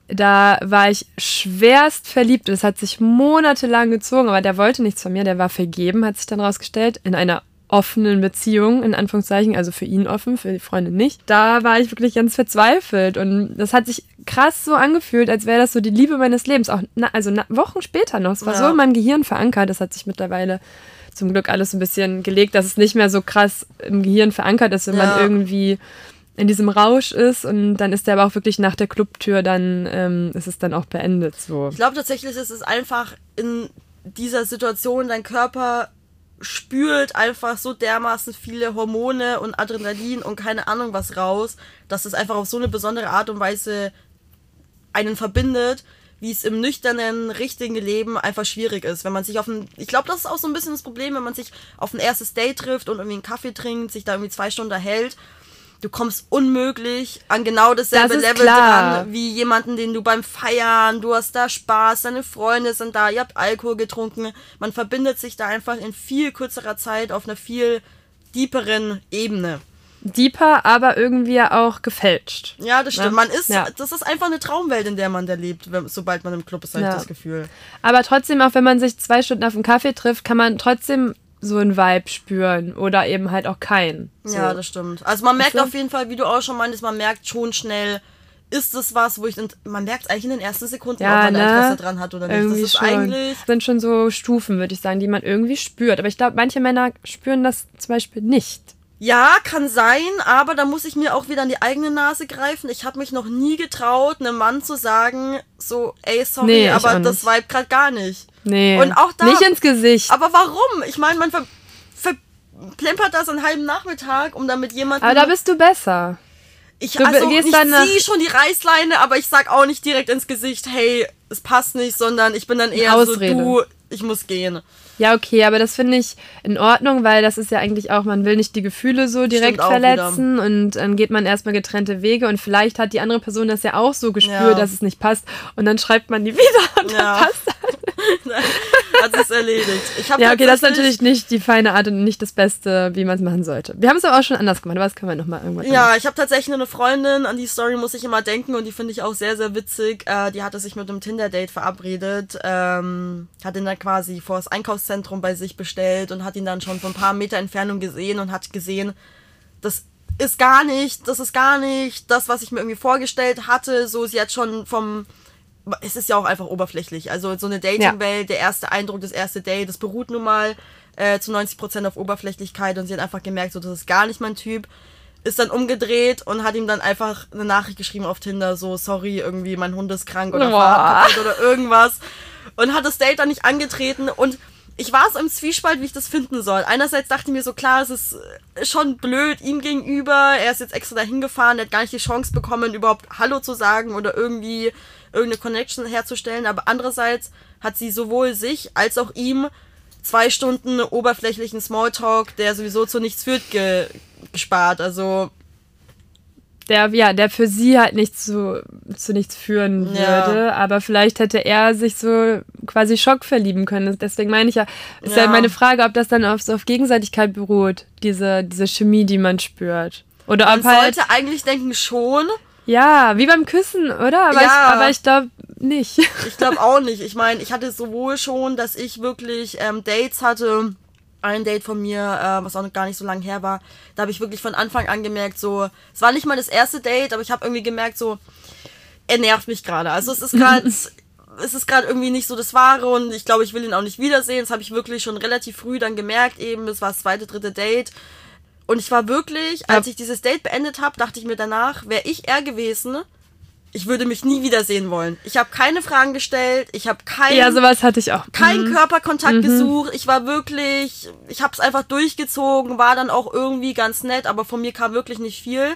da war ich schwerst verliebt. Das hat sich monatelang gezogen, aber der wollte nichts von mir. Der war vergeben, hat sich dann rausgestellt, in einer offenen Beziehung, in Anführungszeichen, also für ihn offen, für die Freundin nicht. Da war ich wirklich ganz verzweifelt und das hat sich krass so angefühlt, als wäre das so die Liebe meines Lebens. Auch na, also na, Wochen später noch. Es war ja. so in meinem Gehirn verankert. Das hat sich mittlerweile zum Glück alles ein bisschen gelegt, dass es nicht mehr so krass im Gehirn verankert ist, wenn ja. man irgendwie in diesem Rausch ist und dann ist der aber auch wirklich nach der Clubtür, dann ähm, ist es dann auch beendet. So. Ich glaube tatsächlich ist es einfach in dieser Situation, dein Körper spült einfach so dermaßen viele Hormone und Adrenalin und keine Ahnung was raus, dass es einfach auf so eine besondere Art und Weise einen verbindet, wie es im nüchternen, richtigen Leben einfach schwierig ist. Wenn man sich auf ein, ich glaube, das ist auch so ein bisschen das Problem, wenn man sich auf ein erstes Date trifft und irgendwie einen Kaffee trinkt, sich da irgendwie zwei Stunden hält du kommst unmöglich an genau dasselbe das Level klar. dran wie jemanden, den du beim Feiern, du hast da Spaß, deine Freunde sind da, ihr habt Alkohol getrunken. Man verbindet sich da einfach in viel kürzerer Zeit auf einer viel deeperen Ebene. Deeper, aber irgendwie auch gefälscht. Ja, das stimmt. Ja? Man ist, ja. das ist einfach eine Traumwelt, in der man da lebt, sobald man im Club ist, habe ja. ich das Gefühl. Aber trotzdem, auch wenn man sich zwei Stunden auf einen Kaffee trifft, kann man trotzdem so ein Vibe spüren oder eben halt auch keinen. So. Ja, das stimmt. Also man merkt auf jeden Fall, wie du auch schon meintest, man merkt schon schnell, ist es was, wo ich, man merkt es eigentlich in den ersten Sekunden, ja, ob man ne? Interesse dran hat oder nicht. Irgendwie das ist schon. eigentlich. Das sind schon so Stufen, würde ich sagen, die man irgendwie spürt. Aber ich glaube, manche Männer spüren das zum Beispiel nicht. Ja, kann sein, aber da muss ich mir auch wieder an die eigene Nase greifen. Ich habe mich noch nie getraut, einem Mann zu sagen, so, ey, sorry, nee, aber das vibe gerade gar nicht. Nee. Und auch da. Nicht ins Gesicht. Aber warum? Ich meine, man ver verplempert das einen halben Nachmittag, um damit jemanden. Aber da bist du besser. Ich, du also, ich ziehe schon die Reißleine, aber ich sag auch nicht direkt ins Gesicht, hey, es passt nicht, sondern ich bin dann eher Ausrede. so, du, ich muss gehen. Ja, okay, aber das finde ich in Ordnung, weil das ist ja eigentlich auch, man will nicht die Gefühle so direkt verletzen wieder. und dann geht man erstmal getrennte Wege und vielleicht hat die andere Person das ja auch so gespürt, ja. dass es nicht passt und dann schreibt man die (laughs) wieder und ja. dann passt (laughs) hat es erledigt. ja, okay, das ist natürlich nicht die feine Art und nicht das Beste, wie man es machen sollte. Wir haben es aber auch schon anders gemacht, aber das können wir nochmal irgendwann Ja, anders. ich habe tatsächlich eine Freundin, an die Story muss ich immer denken und die finde ich auch sehr, sehr witzig. Äh, die hatte sich mit einem Tinder-Date verabredet, ähm, hat ihn dann quasi vor das Einkaufszentrum bei sich bestellt und hat ihn dann schon von ein paar Meter Entfernung gesehen und hat gesehen, das ist gar nicht, das ist gar nicht das, was ich mir irgendwie vorgestellt hatte. So, sie hat schon vom es ist ja auch einfach oberflächlich. Also so eine Dating-Welt, der erste Eindruck, das erste Date, das beruht nun mal äh, zu 90% auf Oberflächlichkeit und sie hat einfach gemerkt, so das ist gar nicht mein Typ. Ist dann umgedreht und hat ihm dann einfach eine Nachricht geschrieben auf Tinder, so sorry, irgendwie mein Hund ist krank oder oder irgendwas. Und hat das Date dann nicht angetreten und ich war so im Zwiespalt, wie ich das finden soll. Einerseits dachte ich mir so, klar, es ist schon blöd ihm gegenüber. Er ist jetzt extra dahin gefahren, er hat gar nicht die Chance bekommen, überhaupt Hallo zu sagen oder irgendwie irgendeine Connection herzustellen. Aber andererseits hat sie sowohl sich als auch ihm zwei Stunden oberflächlichen Smalltalk, der sowieso zu nichts führt, ge gespart. Also der, ja, der für sie halt nicht zu, zu nichts führen würde. Ja. Aber vielleicht hätte er sich so quasi Schock verlieben können. Deswegen meine ich ja, ist ja, ja meine Frage, ob das dann auf, so auf Gegenseitigkeit beruht, diese, diese Chemie, die man spürt. Oder man ob halt, sollte eigentlich denken schon. Ja, wie beim Küssen, oder? Aber ja. ich, aber ich glaube, nicht. (laughs) Ich glaube auch nicht. Ich meine, ich hatte sowohl schon, dass ich wirklich ähm, Dates hatte. Ein Date von mir, äh, was auch noch gar nicht so lange her war, da habe ich wirklich von Anfang an gemerkt, so, es war nicht mal das erste Date, aber ich habe irgendwie gemerkt, so, er nervt mich gerade. Also es ist gerade, (laughs) es ist gerade irgendwie nicht so das Wahre und ich glaube, ich will ihn auch nicht wiedersehen. Das habe ich wirklich schon relativ früh dann gemerkt, eben, es war das zweite, dritte Date. Und ich war wirklich, als ich dieses Date beendet habe, dachte ich mir danach, wäre ich er gewesen, ich würde mich nie wiedersehen wollen. Ich habe keine Fragen gestellt, ich habe keinen Ja, sowas hatte ich auch. keinen Körperkontakt gesucht. Ich war wirklich, ich habe es einfach durchgezogen, war dann auch irgendwie ganz nett, aber von mir kam wirklich nicht viel.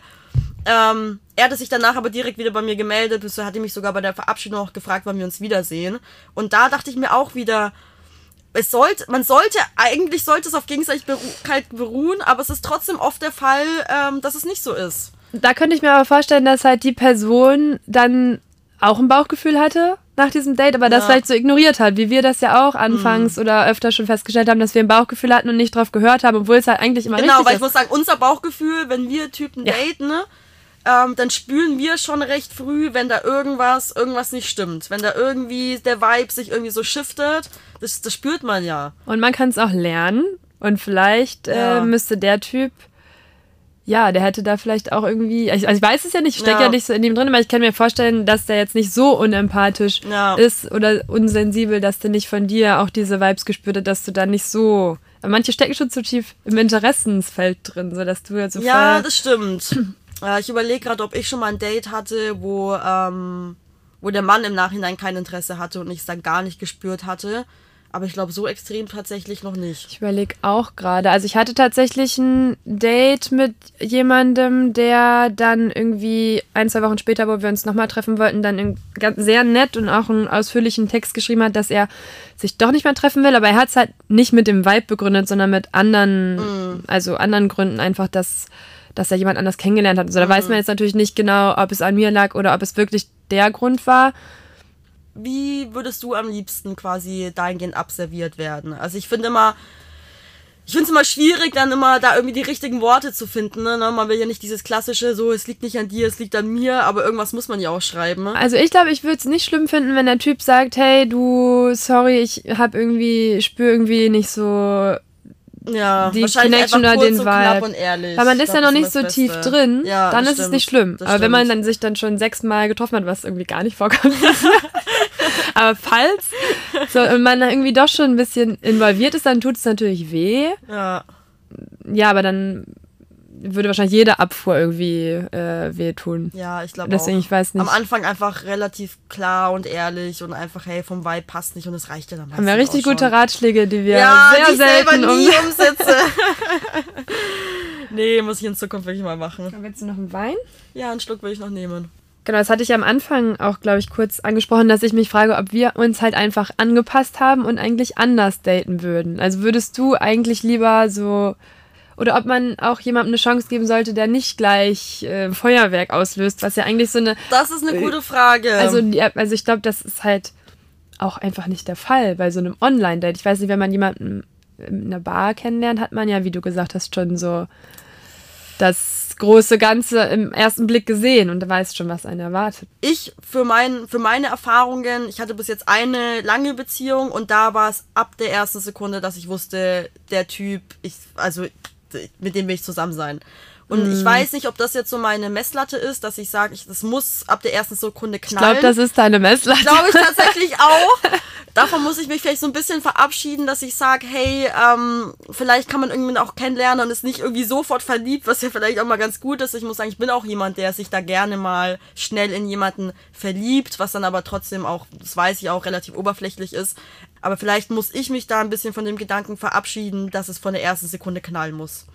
Ähm, er hatte sich danach aber direkt wieder bei mir gemeldet, bis er hatte mich sogar bei der Verabschiedung auch gefragt, wann wir uns wiedersehen. Und da dachte ich mir auch wieder, es sollte, man sollte, eigentlich sollte es auf Gegenseitigkeit beruhen, aber es ist trotzdem oft der Fall, ähm, dass es nicht so ist. Da könnte ich mir aber vorstellen, dass halt die Person dann auch ein Bauchgefühl hatte nach diesem Date, aber das Ja. vielleicht so ignoriert hat, wie wir das ja auch anfangs oder öfter schon festgestellt haben, dass wir ein Bauchgefühl hatten und nicht drauf gehört haben, obwohl es halt eigentlich immer Genau, richtig weil ich ist. muss sagen, unser Bauchgefühl, wenn wir Typen Ja. daten, ne, ähm, dann spüren wir schon recht früh, wenn da irgendwas, irgendwas nicht stimmt. Wenn da irgendwie der Vibe sich irgendwie so shiftet, das, das spürt man ja. Und man kann es auch lernen. Und vielleicht Ja. äh, müsste der Typ, ja, der hätte da vielleicht auch irgendwie, also ich weiß es ja nicht, ich stecke ja. Ja. nicht so in ihm drin, aber ich kann mir vorstellen, dass der jetzt nicht so unempathisch Ja. ist oder unsensibel, dass der nicht von dir auch diese Vibes gespürt hat, dass du da nicht so. Manche stecken schon zu tief im Interessensfeld drin, so dass du jetzt so Ja, das stimmt. Äh, ich überlege gerade, ob ich schon mal ein Date hatte, wo, ähm, wo der Mann im Nachhinein kein Interesse hatte und ich es dann gar nicht gespürt hatte. Aber ich glaube, so extrem tatsächlich noch nicht. Ich überlege auch gerade. Also ich hatte tatsächlich ein Date mit jemandem, der dann irgendwie ein, zwei Wochen später, wo wir uns nochmal treffen wollten, dann sehr nett und auch einen ausführlichen Text geschrieben hat, dass er sich doch nicht mehr treffen will. Aber er hat es halt nicht mit dem Vibe begründet, sondern mit anderen, also anderen Gründen einfach, dass, dass er jemand anders kennengelernt hat. Also da weiß man jetzt natürlich nicht genau, ob es an mir lag oder ob es wirklich der Grund war. Wie würdest du am liebsten quasi dahingehend abserviert werden? Also ich finde immer, ich finde es immer schwierig, dann immer da irgendwie die richtigen Worte zu finden. Ne? Man will ja nicht dieses klassische, so es liegt nicht an dir, es liegt an mir, aber irgendwas muss man ja auch schreiben. Ne? Also ich glaube, ich würde es nicht schlimm finden, wenn der Typ sagt, hey, du, sorry, ich habe irgendwie, spüre irgendwie nicht so, Ja, die Connection oder den Vibe. und ehrlich. weil man ist ja glaub, noch das nicht so das tief Beste. drin, Ja, dann ist es stimmt, nicht schlimm. Aber wenn man stimmt. dann sich dann schon sechsmal getroffen hat, was irgendwie gar nicht vorkommt. (laughs) Aber falls so, und man irgendwie doch schon ein bisschen involviert ist, dann tut es natürlich weh. Ja. Ja, aber dann würde wahrscheinlich jede Abfuhr irgendwie äh, wehtun. Ja, ich glaube Deswegen, auch. ich weiß nicht. Am Anfang einfach relativ klar und ehrlich und einfach, hey, vom Vibe passt nicht und es reicht ja dann Haben wir richtig gute. Ratschläge, die wir Ja, sehr die ich selber selten nie um. umsetze. (laughs) nee, muss ich in Zukunft wirklich mal machen. Willst du noch einen Wein? Ja, einen Schluck will ich noch nehmen. Genau, das hatte ich am Anfang auch, glaube ich, kurz angesprochen, dass ich mich frage, ob wir uns halt einfach angepasst haben und eigentlich anders daten würden. Also würdest du eigentlich lieber so oder ob man auch jemandem eine Chance geben sollte, der nicht gleich äh, Feuerwerk auslöst, was ja eigentlich so eine Das ist eine gute Frage. also die, also ich glaube, das ist halt auch einfach nicht der Fall bei so einem Online-Date. Ich weiß nicht, wenn man jemanden in einer Bar kennenlernt, hat man ja, wie du gesagt hast, schon so das große Ganze im ersten Blick gesehen und weiß schon, was einen erwartet. ich für, mein, für meine Erfahrungen, ich hatte bis jetzt eine lange Beziehung und da war es ab der ersten Sekunde, dass ich wusste, der Typ, ich, also mit dem will ich zusammen sein. Und ich weiß nicht, ob das jetzt so meine Messlatte ist, dass ich sage, ich, das muss ab der ersten Sekunde Ich knallen. glaube, das ist deine Messlatte. Glaube ich (laughs) tatsächlich auch. Davon muss ich mich vielleicht so ein bisschen verabschieden, dass ich sage, hey, ähm, vielleicht kann man irgendwann auch kennenlernen und ist nicht irgendwie sofort verliebt, was ja vielleicht auch mal ganz gut ist. Ich muss sagen, ich bin auch jemand, der sich da gerne mal schnell in jemanden verliebt, was dann aber trotzdem auch, das weiß ich auch, relativ oberflächlich ist. Aber vielleicht muss ich mich da ein bisschen von dem Gedanken verabschieden, dass es von der ersten Sekunde knallen muss.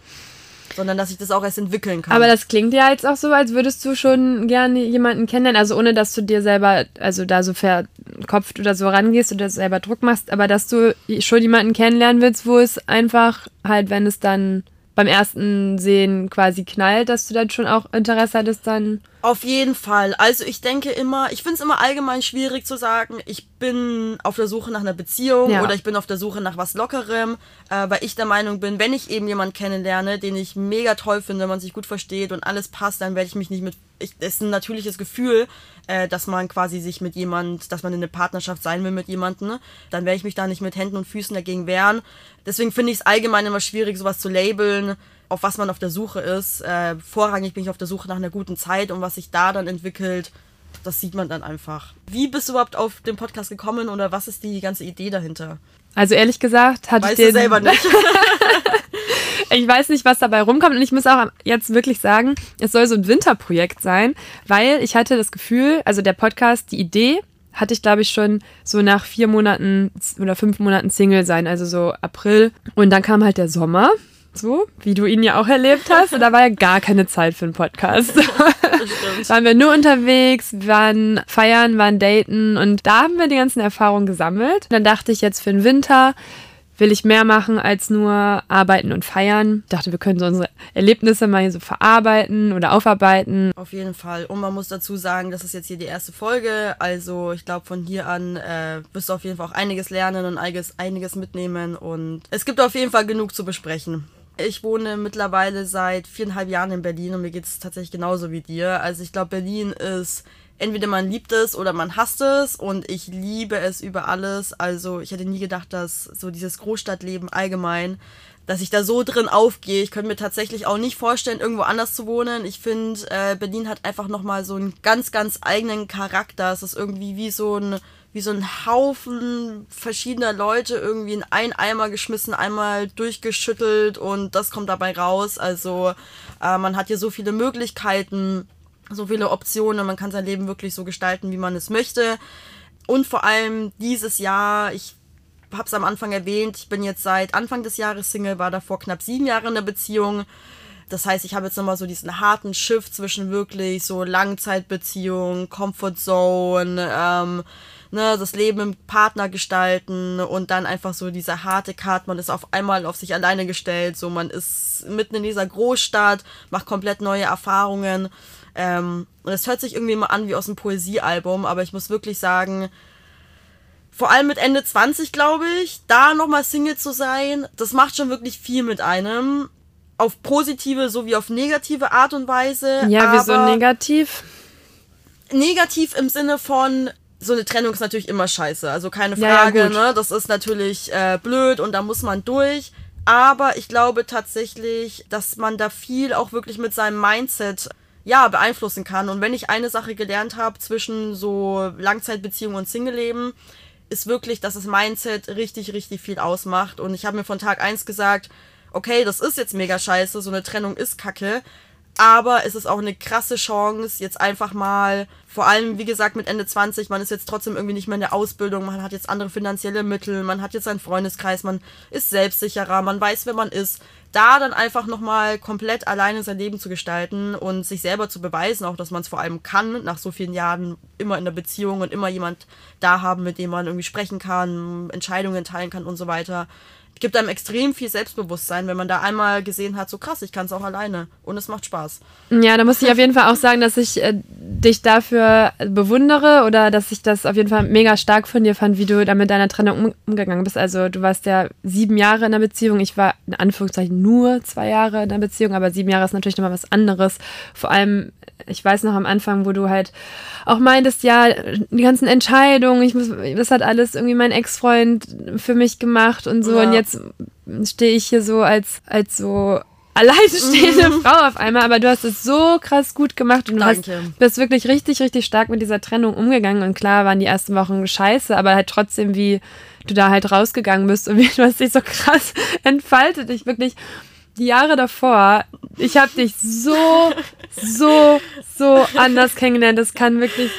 Sondern dass ich das auch erst entwickeln kann. Aber das klingt ja jetzt auch so, als würdest du schon gerne jemanden kennenlernen. Also ohne, dass du dir selber, also da so verkopft oder so rangehst oder selber Druck machst, aber dass du schon jemanden kennenlernen willst, wo es einfach halt, wenn es dann beim ersten Sehen quasi knallt, dass du dann schon auch Interesse hattest, dann. Auf jeden Fall. Also ich denke immer, ich finde es immer allgemein schwierig zu sagen, ich bin auf der Suche nach einer Beziehung ja. oder ich bin auf der Suche nach was Lockerem, äh, weil ich der Meinung bin, wenn ich eben jemanden kennenlerne, den ich mega toll finde, man sich gut versteht und alles passt, dann werde ich mich nicht mit. Ich, es ist ein natürliches Gefühl, äh, dass man quasi sich mit jemand, dass man in eine Partnerschaft sein will mit jemandem. Ne? Dann werde ich mich da nicht mit Händen und Füßen dagegen wehren. Deswegen finde ich es allgemein immer schwierig, sowas zu labeln auf was man auf der Suche ist. Äh, vorrangig bin ich auf der Suche nach einer guten Zeit und was sich da dann entwickelt, das sieht man dann einfach. Wie bist du überhaupt auf den Podcast gekommen oder was ist die ganze Idee dahinter? Also ehrlich gesagt hatte weißt ich den du selber nicht. (laughs) ich weiß nicht, was dabei rumkommt und ich muss auch jetzt wirklich sagen, es soll so ein Winterprojekt sein, weil ich hatte das Gefühl, also der Podcast, die Idee hatte ich, glaube ich, schon so nach vier Monaten oder fünf Monaten Single sein, also so April. Und dann kam halt der Sommer so, wie du ihn ja auch erlebt hast. Und da war ja gar keine Zeit für einen Podcast. (laughs) waren wir nur unterwegs, waren feiern, waren daten und da haben wir die ganzen Erfahrungen gesammelt. Dann dachte ich jetzt für den Winter will ich mehr machen als nur arbeiten und feiern. Ich dachte, wir können so unsere Erlebnisse mal so verarbeiten oder aufarbeiten. Auf jeden Fall. Und man muss dazu sagen, das ist jetzt hier die erste Folge. Also ich glaube, von hier an äh, wirst du auf jeden Fall auch einiges lernen und einiges, einiges mitnehmen. Und es gibt auf jeden Fall genug zu besprechen. Ich wohne mittlerweile seit viereinhalb Jahren in Berlin und mir geht es tatsächlich genauso wie dir. Also ich glaube, Berlin ist entweder man liebt es oder man hasst es und ich liebe es über alles. Also ich hätte nie gedacht, dass so dieses Großstadtleben allgemein, dass ich da so drin aufgehe. Ich könnte mir tatsächlich auch nicht vorstellen, irgendwo anders zu wohnen. Ich finde, äh, Berlin hat einfach nochmal so einen ganz, ganz eigenen Charakter. Es ist irgendwie wie so ein wie so ein Haufen verschiedener Leute irgendwie in einen Eimer geschmissen, einmal durchgeschüttelt und das kommt dabei raus. Also äh, man hat hier so viele Möglichkeiten, so viele Optionen, man kann sein Leben wirklich so gestalten, wie man es möchte. Und vor allem dieses Jahr, ich habe es am Anfang erwähnt, ich bin jetzt seit Anfang des Jahres Single, war davor knapp sieben Jahre in der Beziehung. Das heißt, ich habe jetzt nochmal so diesen harten Shift zwischen wirklich so Langzeitbeziehung, Comfort Zone, ähm, ne, das Leben im Partner gestalten und dann einfach so dieser harte Cut, man ist auf einmal auf sich alleine gestellt, so man ist mitten in dieser Großstadt, macht komplett neue Erfahrungen. Ähm, und es hört sich irgendwie immer an wie aus einem Poesiealbum, aber ich muss wirklich sagen, vor allem mit Ende 20, glaube ich, da nochmal Single zu sein, das macht schon wirklich viel mit einem. Auf positive sowie auf negative Art und Weise. Ja, wieso negativ? Negativ im Sinne von, so eine Trennung ist natürlich immer scheiße. Also keine Frage, ja, ja, ne? Das ist natürlich äh, blöd und da muss man durch. Aber ich glaube tatsächlich, dass man da viel auch wirklich mit seinem Mindset ja, beeinflussen kann. Und wenn ich eine Sache gelernt habe zwischen so Langzeitbeziehung und Single-Leben, ist wirklich, dass das Mindset richtig, richtig viel ausmacht. Und ich habe mir von Tag eins gesagt, okay, das ist jetzt mega scheiße, so eine Trennung ist kacke. Aber es ist auch eine krasse Chance, jetzt einfach mal, vor allem wie gesagt mit Ende 20, man ist jetzt trotzdem irgendwie nicht mehr in der Ausbildung, man hat jetzt andere finanzielle Mittel, man hat jetzt einen Freundeskreis, man ist selbstsicherer, man weiß, wer man ist. Da dann einfach nochmal komplett alleine sein Leben zu gestalten und sich selber zu beweisen, auch dass man es vor allem kann, nach so vielen Jahren immer in der Beziehung und immer jemand da haben, mit dem man irgendwie sprechen kann, Entscheidungen teilen kann und so weiter gibt einem extrem viel Selbstbewusstsein, wenn man da einmal gesehen hat, so krass, ich kann es auch alleine und es macht Spaß. Ja, da muss ich auf jeden Fall auch sagen, dass ich äh, dich dafür bewundere oder dass ich das auf jeden Fall mega stark von dir fand, wie du da mit deiner Trennung um, umgegangen bist. Also du warst ja sieben Jahre in der Beziehung, ich war in Anführungszeichen nur zwei Jahre in der Beziehung, aber sieben Jahre ist natürlich nochmal was anderes. Vor allem, ich weiß noch am Anfang, wo du halt auch meintest, ja, die ganzen Entscheidungen, ich muss, das hat alles irgendwie mein Ex-Freund für mich gemacht und so ja. und jetzt stehe ich hier so als, als so (laughs) alleinstehende mhm. Frau auf einmal, aber du hast es so krass gut gemacht und du hast, bist wirklich richtig, richtig stark mit dieser Trennung umgegangen. Und klar waren die ersten Wochen scheiße, aber halt trotzdem, wie du da halt rausgegangen bist und (laughs) wie du hast dich so krass (laughs) entfaltet. Ich wirklich die Jahre davor, ich habe dich so, so, so anders kennengelernt. Das kann wirklich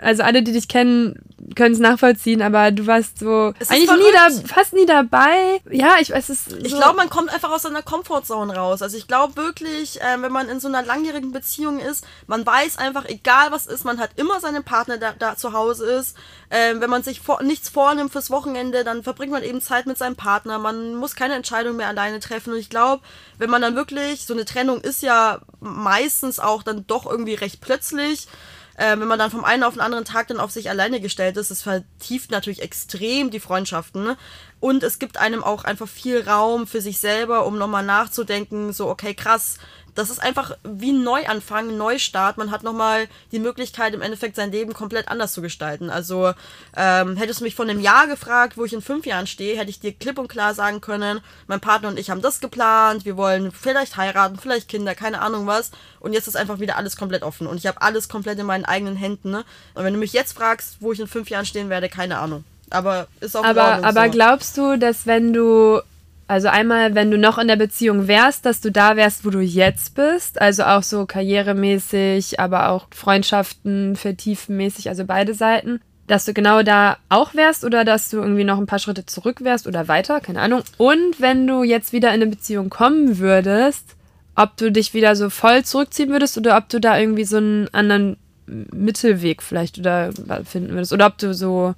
also alle, die dich kennen, können es nachvollziehen, aber du warst so eigentlich nie da, fast nie dabei. Ja, ich weiß es. So. Ich glaube, man kommt einfach aus seiner Komfortzone raus. Also ich glaube wirklich, äh, wenn man in so einer langjährigen Beziehung ist, man weiß einfach, egal was ist, man hat immer seinen Partner, der da zu Hause ist. Äh, wenn man sich vor, nichts vornimmt fürs Wochenende, dann verbringt man eben Zeit mit seinem Partner. Man muss keine Entscheidung mehr alleine treffen. Und ich glaube, wenn man dann wirklich, so eine Trennung ist ja meistens auch dann doch irgendwie recht plötzlich äh, wenn man dann vom einen auf den anderen Tag dann auf sich alleine gestellt ist, das vertieft natürlich extrem die Freundschaften. Ne? Und es gibt einem auch einfach viel Raum für sich selber, um nochmal nachzudenken, so, okay, krass, das ist einfach wie ein Neuanfang, ein Neustart. Man hat nochmal die Möglichkeit, im Endeffekt sein Leben komplett anders zu gestalten. Also ähm, hättest du mich vor einem Jahr gefragt, wo ich in fünf Jahren stehe, hätte ich dir klipp und klar sagen können, mein Partner und ich haben das geplant, wir wollen vielleicht heiraten, vielleicht Kinder, keine Ahnung was. Und jetzt ist einfach wieder alles komplett offen. Und ich habe alles komplett in meinen eigenen Händen. Ne? Und wenn du mich jetzt fragst, wo ich in fünf Jahren stehen werde, keine Ahnung. Aber ist auch aber, aber so. glaubst du, dass wenn du also einmal, wenn du noch in der Beziehung wärst, dass du da wärst, wo du jetzt bist. Also auch so karrieremäßig, aber auch Freundschaften vertiefenmäßig, also beide Seiten. Dass du genau da auch wärst oder dass du irgendwie noch ein paar Schritte zurück wärst oder weiter, keine Ahnung. Und wenn du jetzt wieder in eine Beziehung kommen würdest, ob du dich wieder so voll zurückziehen würdest oder ob du da irgendwie so einen anderen Mittelweg vielleicht oder finden würdest. Oder ob du so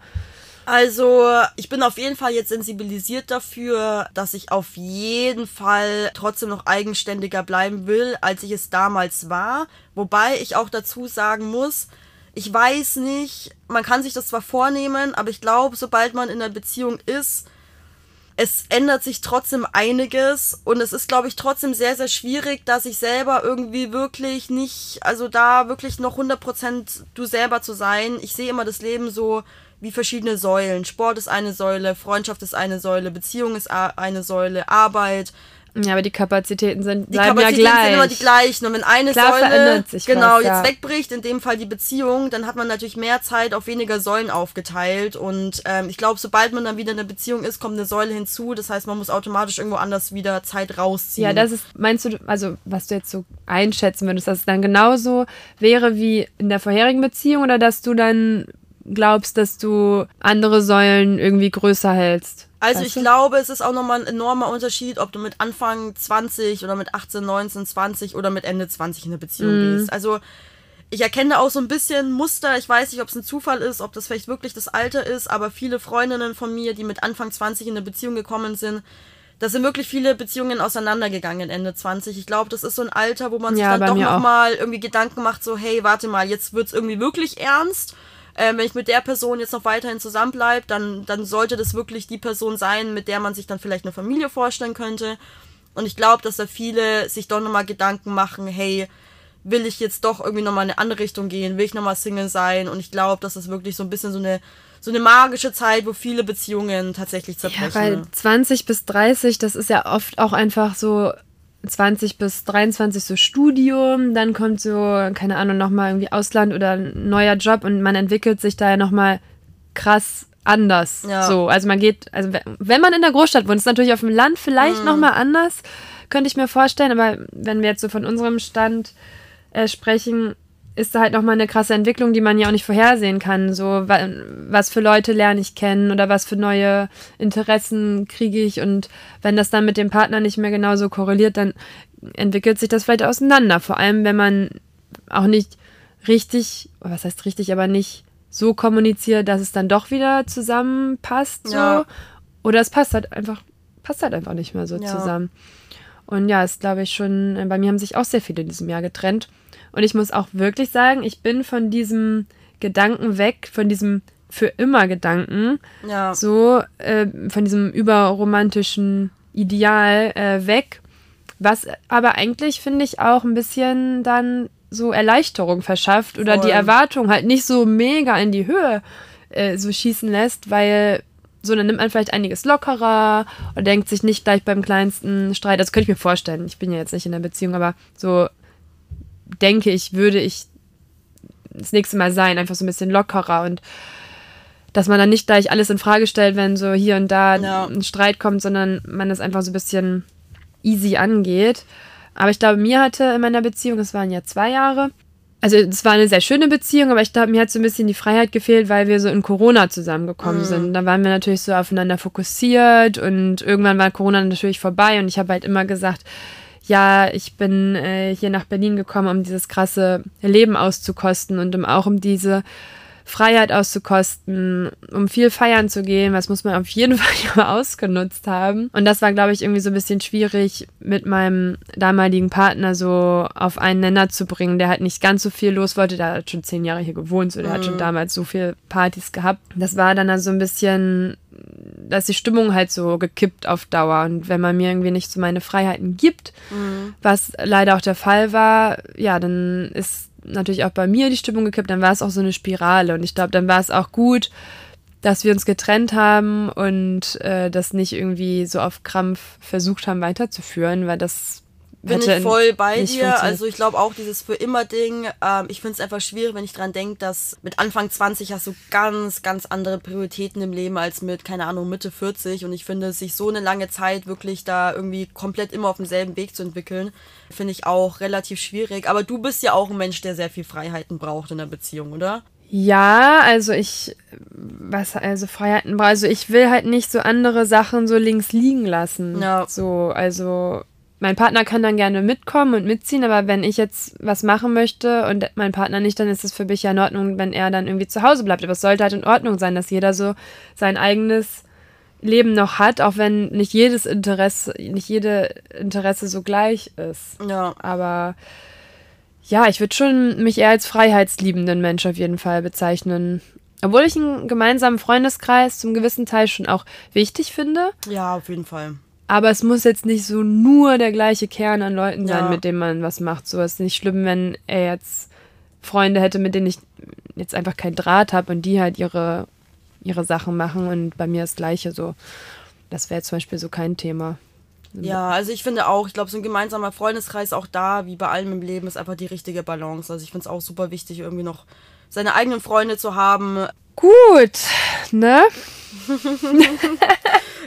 also, ich bin auf jeden Fall jetzt sensibilisiert dafür, dass ich auf jeden Fall trotzdem noch eigenständiger bleiben will, als ich es damals war. Wobei ich auch dazu sagen muss, ich weiß nicht, man kann sich das zwar vornehmen, aber ich glaube, sobald man in einer Beziehung ist, es ändert sich trotzdem einiges und es ist, glaube ich, trotzdem sehr, sehr schwierig, dass ich selber irgendwie wirklich nicht, also da wirklich noch 100% du selber zu sein. Ich sehe immer das Leben so, wie verschiedene Säulen. Sport ist eine Säule, Freundschaft ist eine Säule, Beziehung ist eine Säule, Arbeit. Ja, aber die Kapazitäten sind, die Kapazitäten ja sind immer die gleichen. Und wenn eine Klar Säule genau was, ja. jetzt wegbricht, in dem Fall die Beziehung, dann hat man natürlich mehr Zeit auf weniger Säulen aufgeteilt. Und ähm, ich glaube, sobald man dann wieder in einer Beziehung ist, kommt eine Säule hinzu. Das heißt, man muss automatisch irgendwo anders wieder Zeit rausziehen. Ja, das ist, meinst du, also was du jetzt so einschätzen würdest, dass es dann genauso wäre wie in der vorherigen Beziehung oder dass du dann glaubst, dass du andere Säulen irgendwie größer hältst. Also ich du? glaube, es ist auch nochmal ein enormer Unterschied, ob du mit Anfang 20 oder mit 18, 19, 20 oder mit Ende 20 in eine Beziehung mhm. gehst. Also ich erkenne auch so ein bisschen Muster. Ich weiß nicht, ob es ein Zufall ist, ob das vielleicht wirklich das Alter ist, aber viele Freundinnen von mir, die mit Anfang 20 in eine Beziehung gekommen sind, da sind wirklich viele Beziehungen auseinandergegangen Ende 20. Ich glaube, das ist so ein Alter, wo man sich ja, dann doch nochmal irgendwie Gedanken macht, so, hey, warte mal, jetzt wird es irgendwie wirklich ernst äh, wenn ich mit der Person jetzt noch weiterhin zusammenbleibe, dann, dann sollte das wirklich die Person sein, mit der man sich dann vielleicht eine Familie vorstellen könnte. Und ich glaube, dass da viele sich doch nochmal Gedanken machen, hey, will ich jetzt doch irgendwie nochmal in eine andere Richtung gehen, will ich nochmal Single sein? Und ich glaube, dass das wirklich so ein bisschen so eine, so eine magische Zeit, wo viele Beziehungen tatsächlich zerbrechen. Ja, weil 20 bis 30, das ist ja oft auch einfach so 20 bis 23 so Studium, dann kommt so, keine Ahnung, nochmal irgendwie Ausland oder ein neuer Job und man entwickelt sich da ja nochmal krass anders. Ja. So, also man geht, also wenn man in der Großstadt wohnt, ist natürlich auf dem Land vielleicht mhm. nochmal anders, könnte ich mir vorstellen, aber wenn wir jetzt so von unserem Stand äh, sprechen, ist da halt nochmal eine krasse Entwicklung, die man ja auch nicht vorhersehen kann. So, was für Leute lerne ich kennen oder was für neue Interessen kriege ich. Und wenn das dann mit dem Partner nicht mehr genauso korreliert, dann entwickelt sich das vielleicht auseinander. Vor allem, wenn man auch nicht richtig, was heißt richtig, aber nicht so kommuniziert, dass es dann doch wieder zusammenpasst. So. Ja. Oder es passt halt einfach, passt halt einfach nicht mehr so ja. zusammen. Und ja, ist glaube ich schon, bei mir haben sich auch sehr viele in diesem Jahr getrennt. Und ich muss auch wirklich sagen, ich bin von diesem Gedanken weg, von diesem für immer Gedanken, ja. so äh, von diesem überromantischen Ideal äh, weg, was aber eigentlich finde ich auch ein bisschen dann so Erleichterung verschafft oder Voll. die Erwartung halt nicht so mega in die Höhe äh, so schießen lässt, weil so, dann nimmt man vielleicht einiges lockerer und denkt sich nicht gleich beim kleinsten Streit. Das könnte ich mir vorstellen. Ich bin ja jetzt nicht in der Beziehung, aber so denke ich, würde ich das nächste Mal sein, einfach so ein bisschen lockerer und dass man dann nicht gleich alles in Frage stellt, wenn so hier und da ja. ein Streit kommt, sondern man das einfach so ein bisschen easy angeht. Aber ich glaube, mir hatte in meiner Beziehung, das waren ja zwei Jahre, also es war eine sehr schöne Beziehung, aber ich glaube, mir hat so ein bisschen die Freiheit gefehlt, weil wir so in Corona zusammengekommen mhm. sind. Da waren wir natürlich so aufeinander fokussiert und irgendwann war Corona natürlich vorbei und ich habe halt immer gesagt, ja, ich bin äh, hier nach Berlin gekommen, um dieses krasse Leben auszukosten und um auch um diese Freiheit auszukosten, um viel feiern zu gehen, was muss man auf jeden (laughs) Fall ausgenutzt haben. Und das war, glaube ich, irgendwie so ein bisschen schwierig mit meinem damaligen Partner so auf einen Nenner zu bringen, der halt nicht ganz so viel los wollte. Der hat schon zehn Jahre hier gewohnt, so der mhm. hat schon mhm. damals so viel Partys gehabt. Das war dann also ein bisschen dass die Stimmung halt so gekippt auf Dauer. Und wenn man mir irgendwie nicht so meine Freiheiten gibt, mhm. was leider auch der Fall war, ja, dann ist natürlich auch bei mir die Stimmung gekippt, dann war es auch so eine Spirale. Und ich glaube, dann war es auch gut, dass wir uns getrennt haben und äh, das nicht irgendwie so auf Krampf versucht haben weiterzuführen, weil das bin ich voll bei dir. Also ich glaube auch dieses für immer Ding. Ähm, ich finde es einfach schwierig, wenn ich dran denke, dass mit Anfang 20 hast du ganz, ganz andere Prioritäten im Leben als mit, keine Ahnung, Mitte 40. Und ich finde, sich so eine lange Zeit wirklich da irgendwie komplett immer auf demselben Weg zu entwickeln, finde ich auch relativ schwierig. Aber du bist ja auch ein Mensch, der sehr viel Freiheiten braucht in der Beziehung, oder? Ja, also ich, was, also Freiheiten, also ich will halt nicht so andere Sachen so links liegen lassen. Ja. So, also mein Partner kann dann gerne mitkommen und mitziehen, aber wenn ich jetzt was machen möchte und mein Partner nicht, dann ist es für mich ja in Ordnung, wenn er dann irgendwie zu Hause bleibt. Aber es sollte halt in Ordnung sein, dass jeder so sein eigenes Leben noch hat, auch wenn nicht jedes Interesse, nicht jede Interesse so gleich ist. Ja. Aber ja, ich würde schon mich eher als freiheitsliebenden Mensch auf jeden Fall bezeichnen. Obwohl ich einen gemeinsamen Freundeskreis zum gewissen Teil schon auch wichtig finde. Ja, auf jeden Fall. Aber es muss jetzt nicht so nur der gleiche Kern an Leuten sein, ja. mit dem man was macht. So ist nicht schlimm, wenn er jetzt Freunde hätte, mit denen ich jetzt einfach keinen Draht habe und die halt ihre, ihre Sachen machen und bei mir das Gleiche so. Das wäre zum Beispiel so kein Thema. Ja, also ich finde auch, ich glaube, so ein gemeinsamer Freundeskreis auch da, wie bei allem im Leben, ist einfach die richtige Balance. Also ich finde es auch super wichtig, irgendwie noch seine eigenen Freunde zu haben. Gut, ne? (laughs)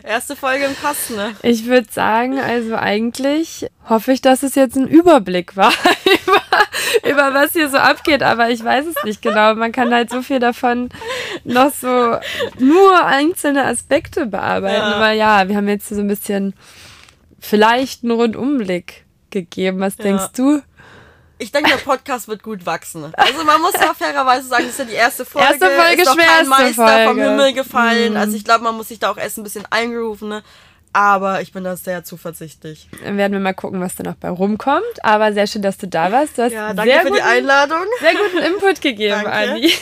Erste Folge im Kasten, ne? Ich würde sagen, also eigentlich hoffe ich, dass es jetzt ein Überblick war (laughs) über, über was hier so abgeht, aber ich weiß es nicht genau. Man kann halt so viel davon noch so nur einzelne Aspekte bearbeiten. Ja. Aber ja, wir haben jetzt so ein bisschen vielleicht einen Rundumblick gegeben. Was ja. denkst du? Ich denke, der Podcast wird gut wachsen. Also man muss ja fairerweise sagen, das ist ja die erste Folge. Erste Folge, ist doch kein Meister Folge. vom Himmel gefallen. Mhm. Also ich glaube, man muss sich da auch erst ein bisschen eingerufen. Ne? Aber ich bin da sehr zuversichtlich. Dann werden wir mal gucken, was da noch bei rumkommt. Aber sehr schön, dass du da warst. Du hast ja, danke für guten, die Einladung. Sehr guten Input gegeben, Andi. (laughs)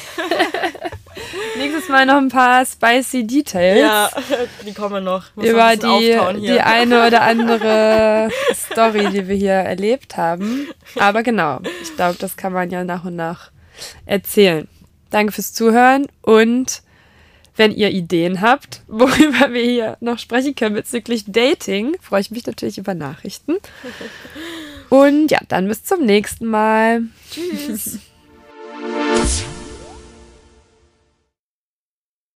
Nächstes Mal noch ein paar spicy Details. Ja, (laughs) die kommen noch. Muss über die, die eine oder andere (laughs) Story, die wir hier erlebt haben. Aber genau, ich glaube, das kann man ja nach und nach erzählen. Danke fürs Zuhören und wenn ihr Ideen habt, (laughs) worüber wir hier noch sprechen können bezüglich Dating, freue ich mich natürlich über Nachrichten. (laughs) Und ja, dann bis zum nächsten Mal. Tschüss. (laughs)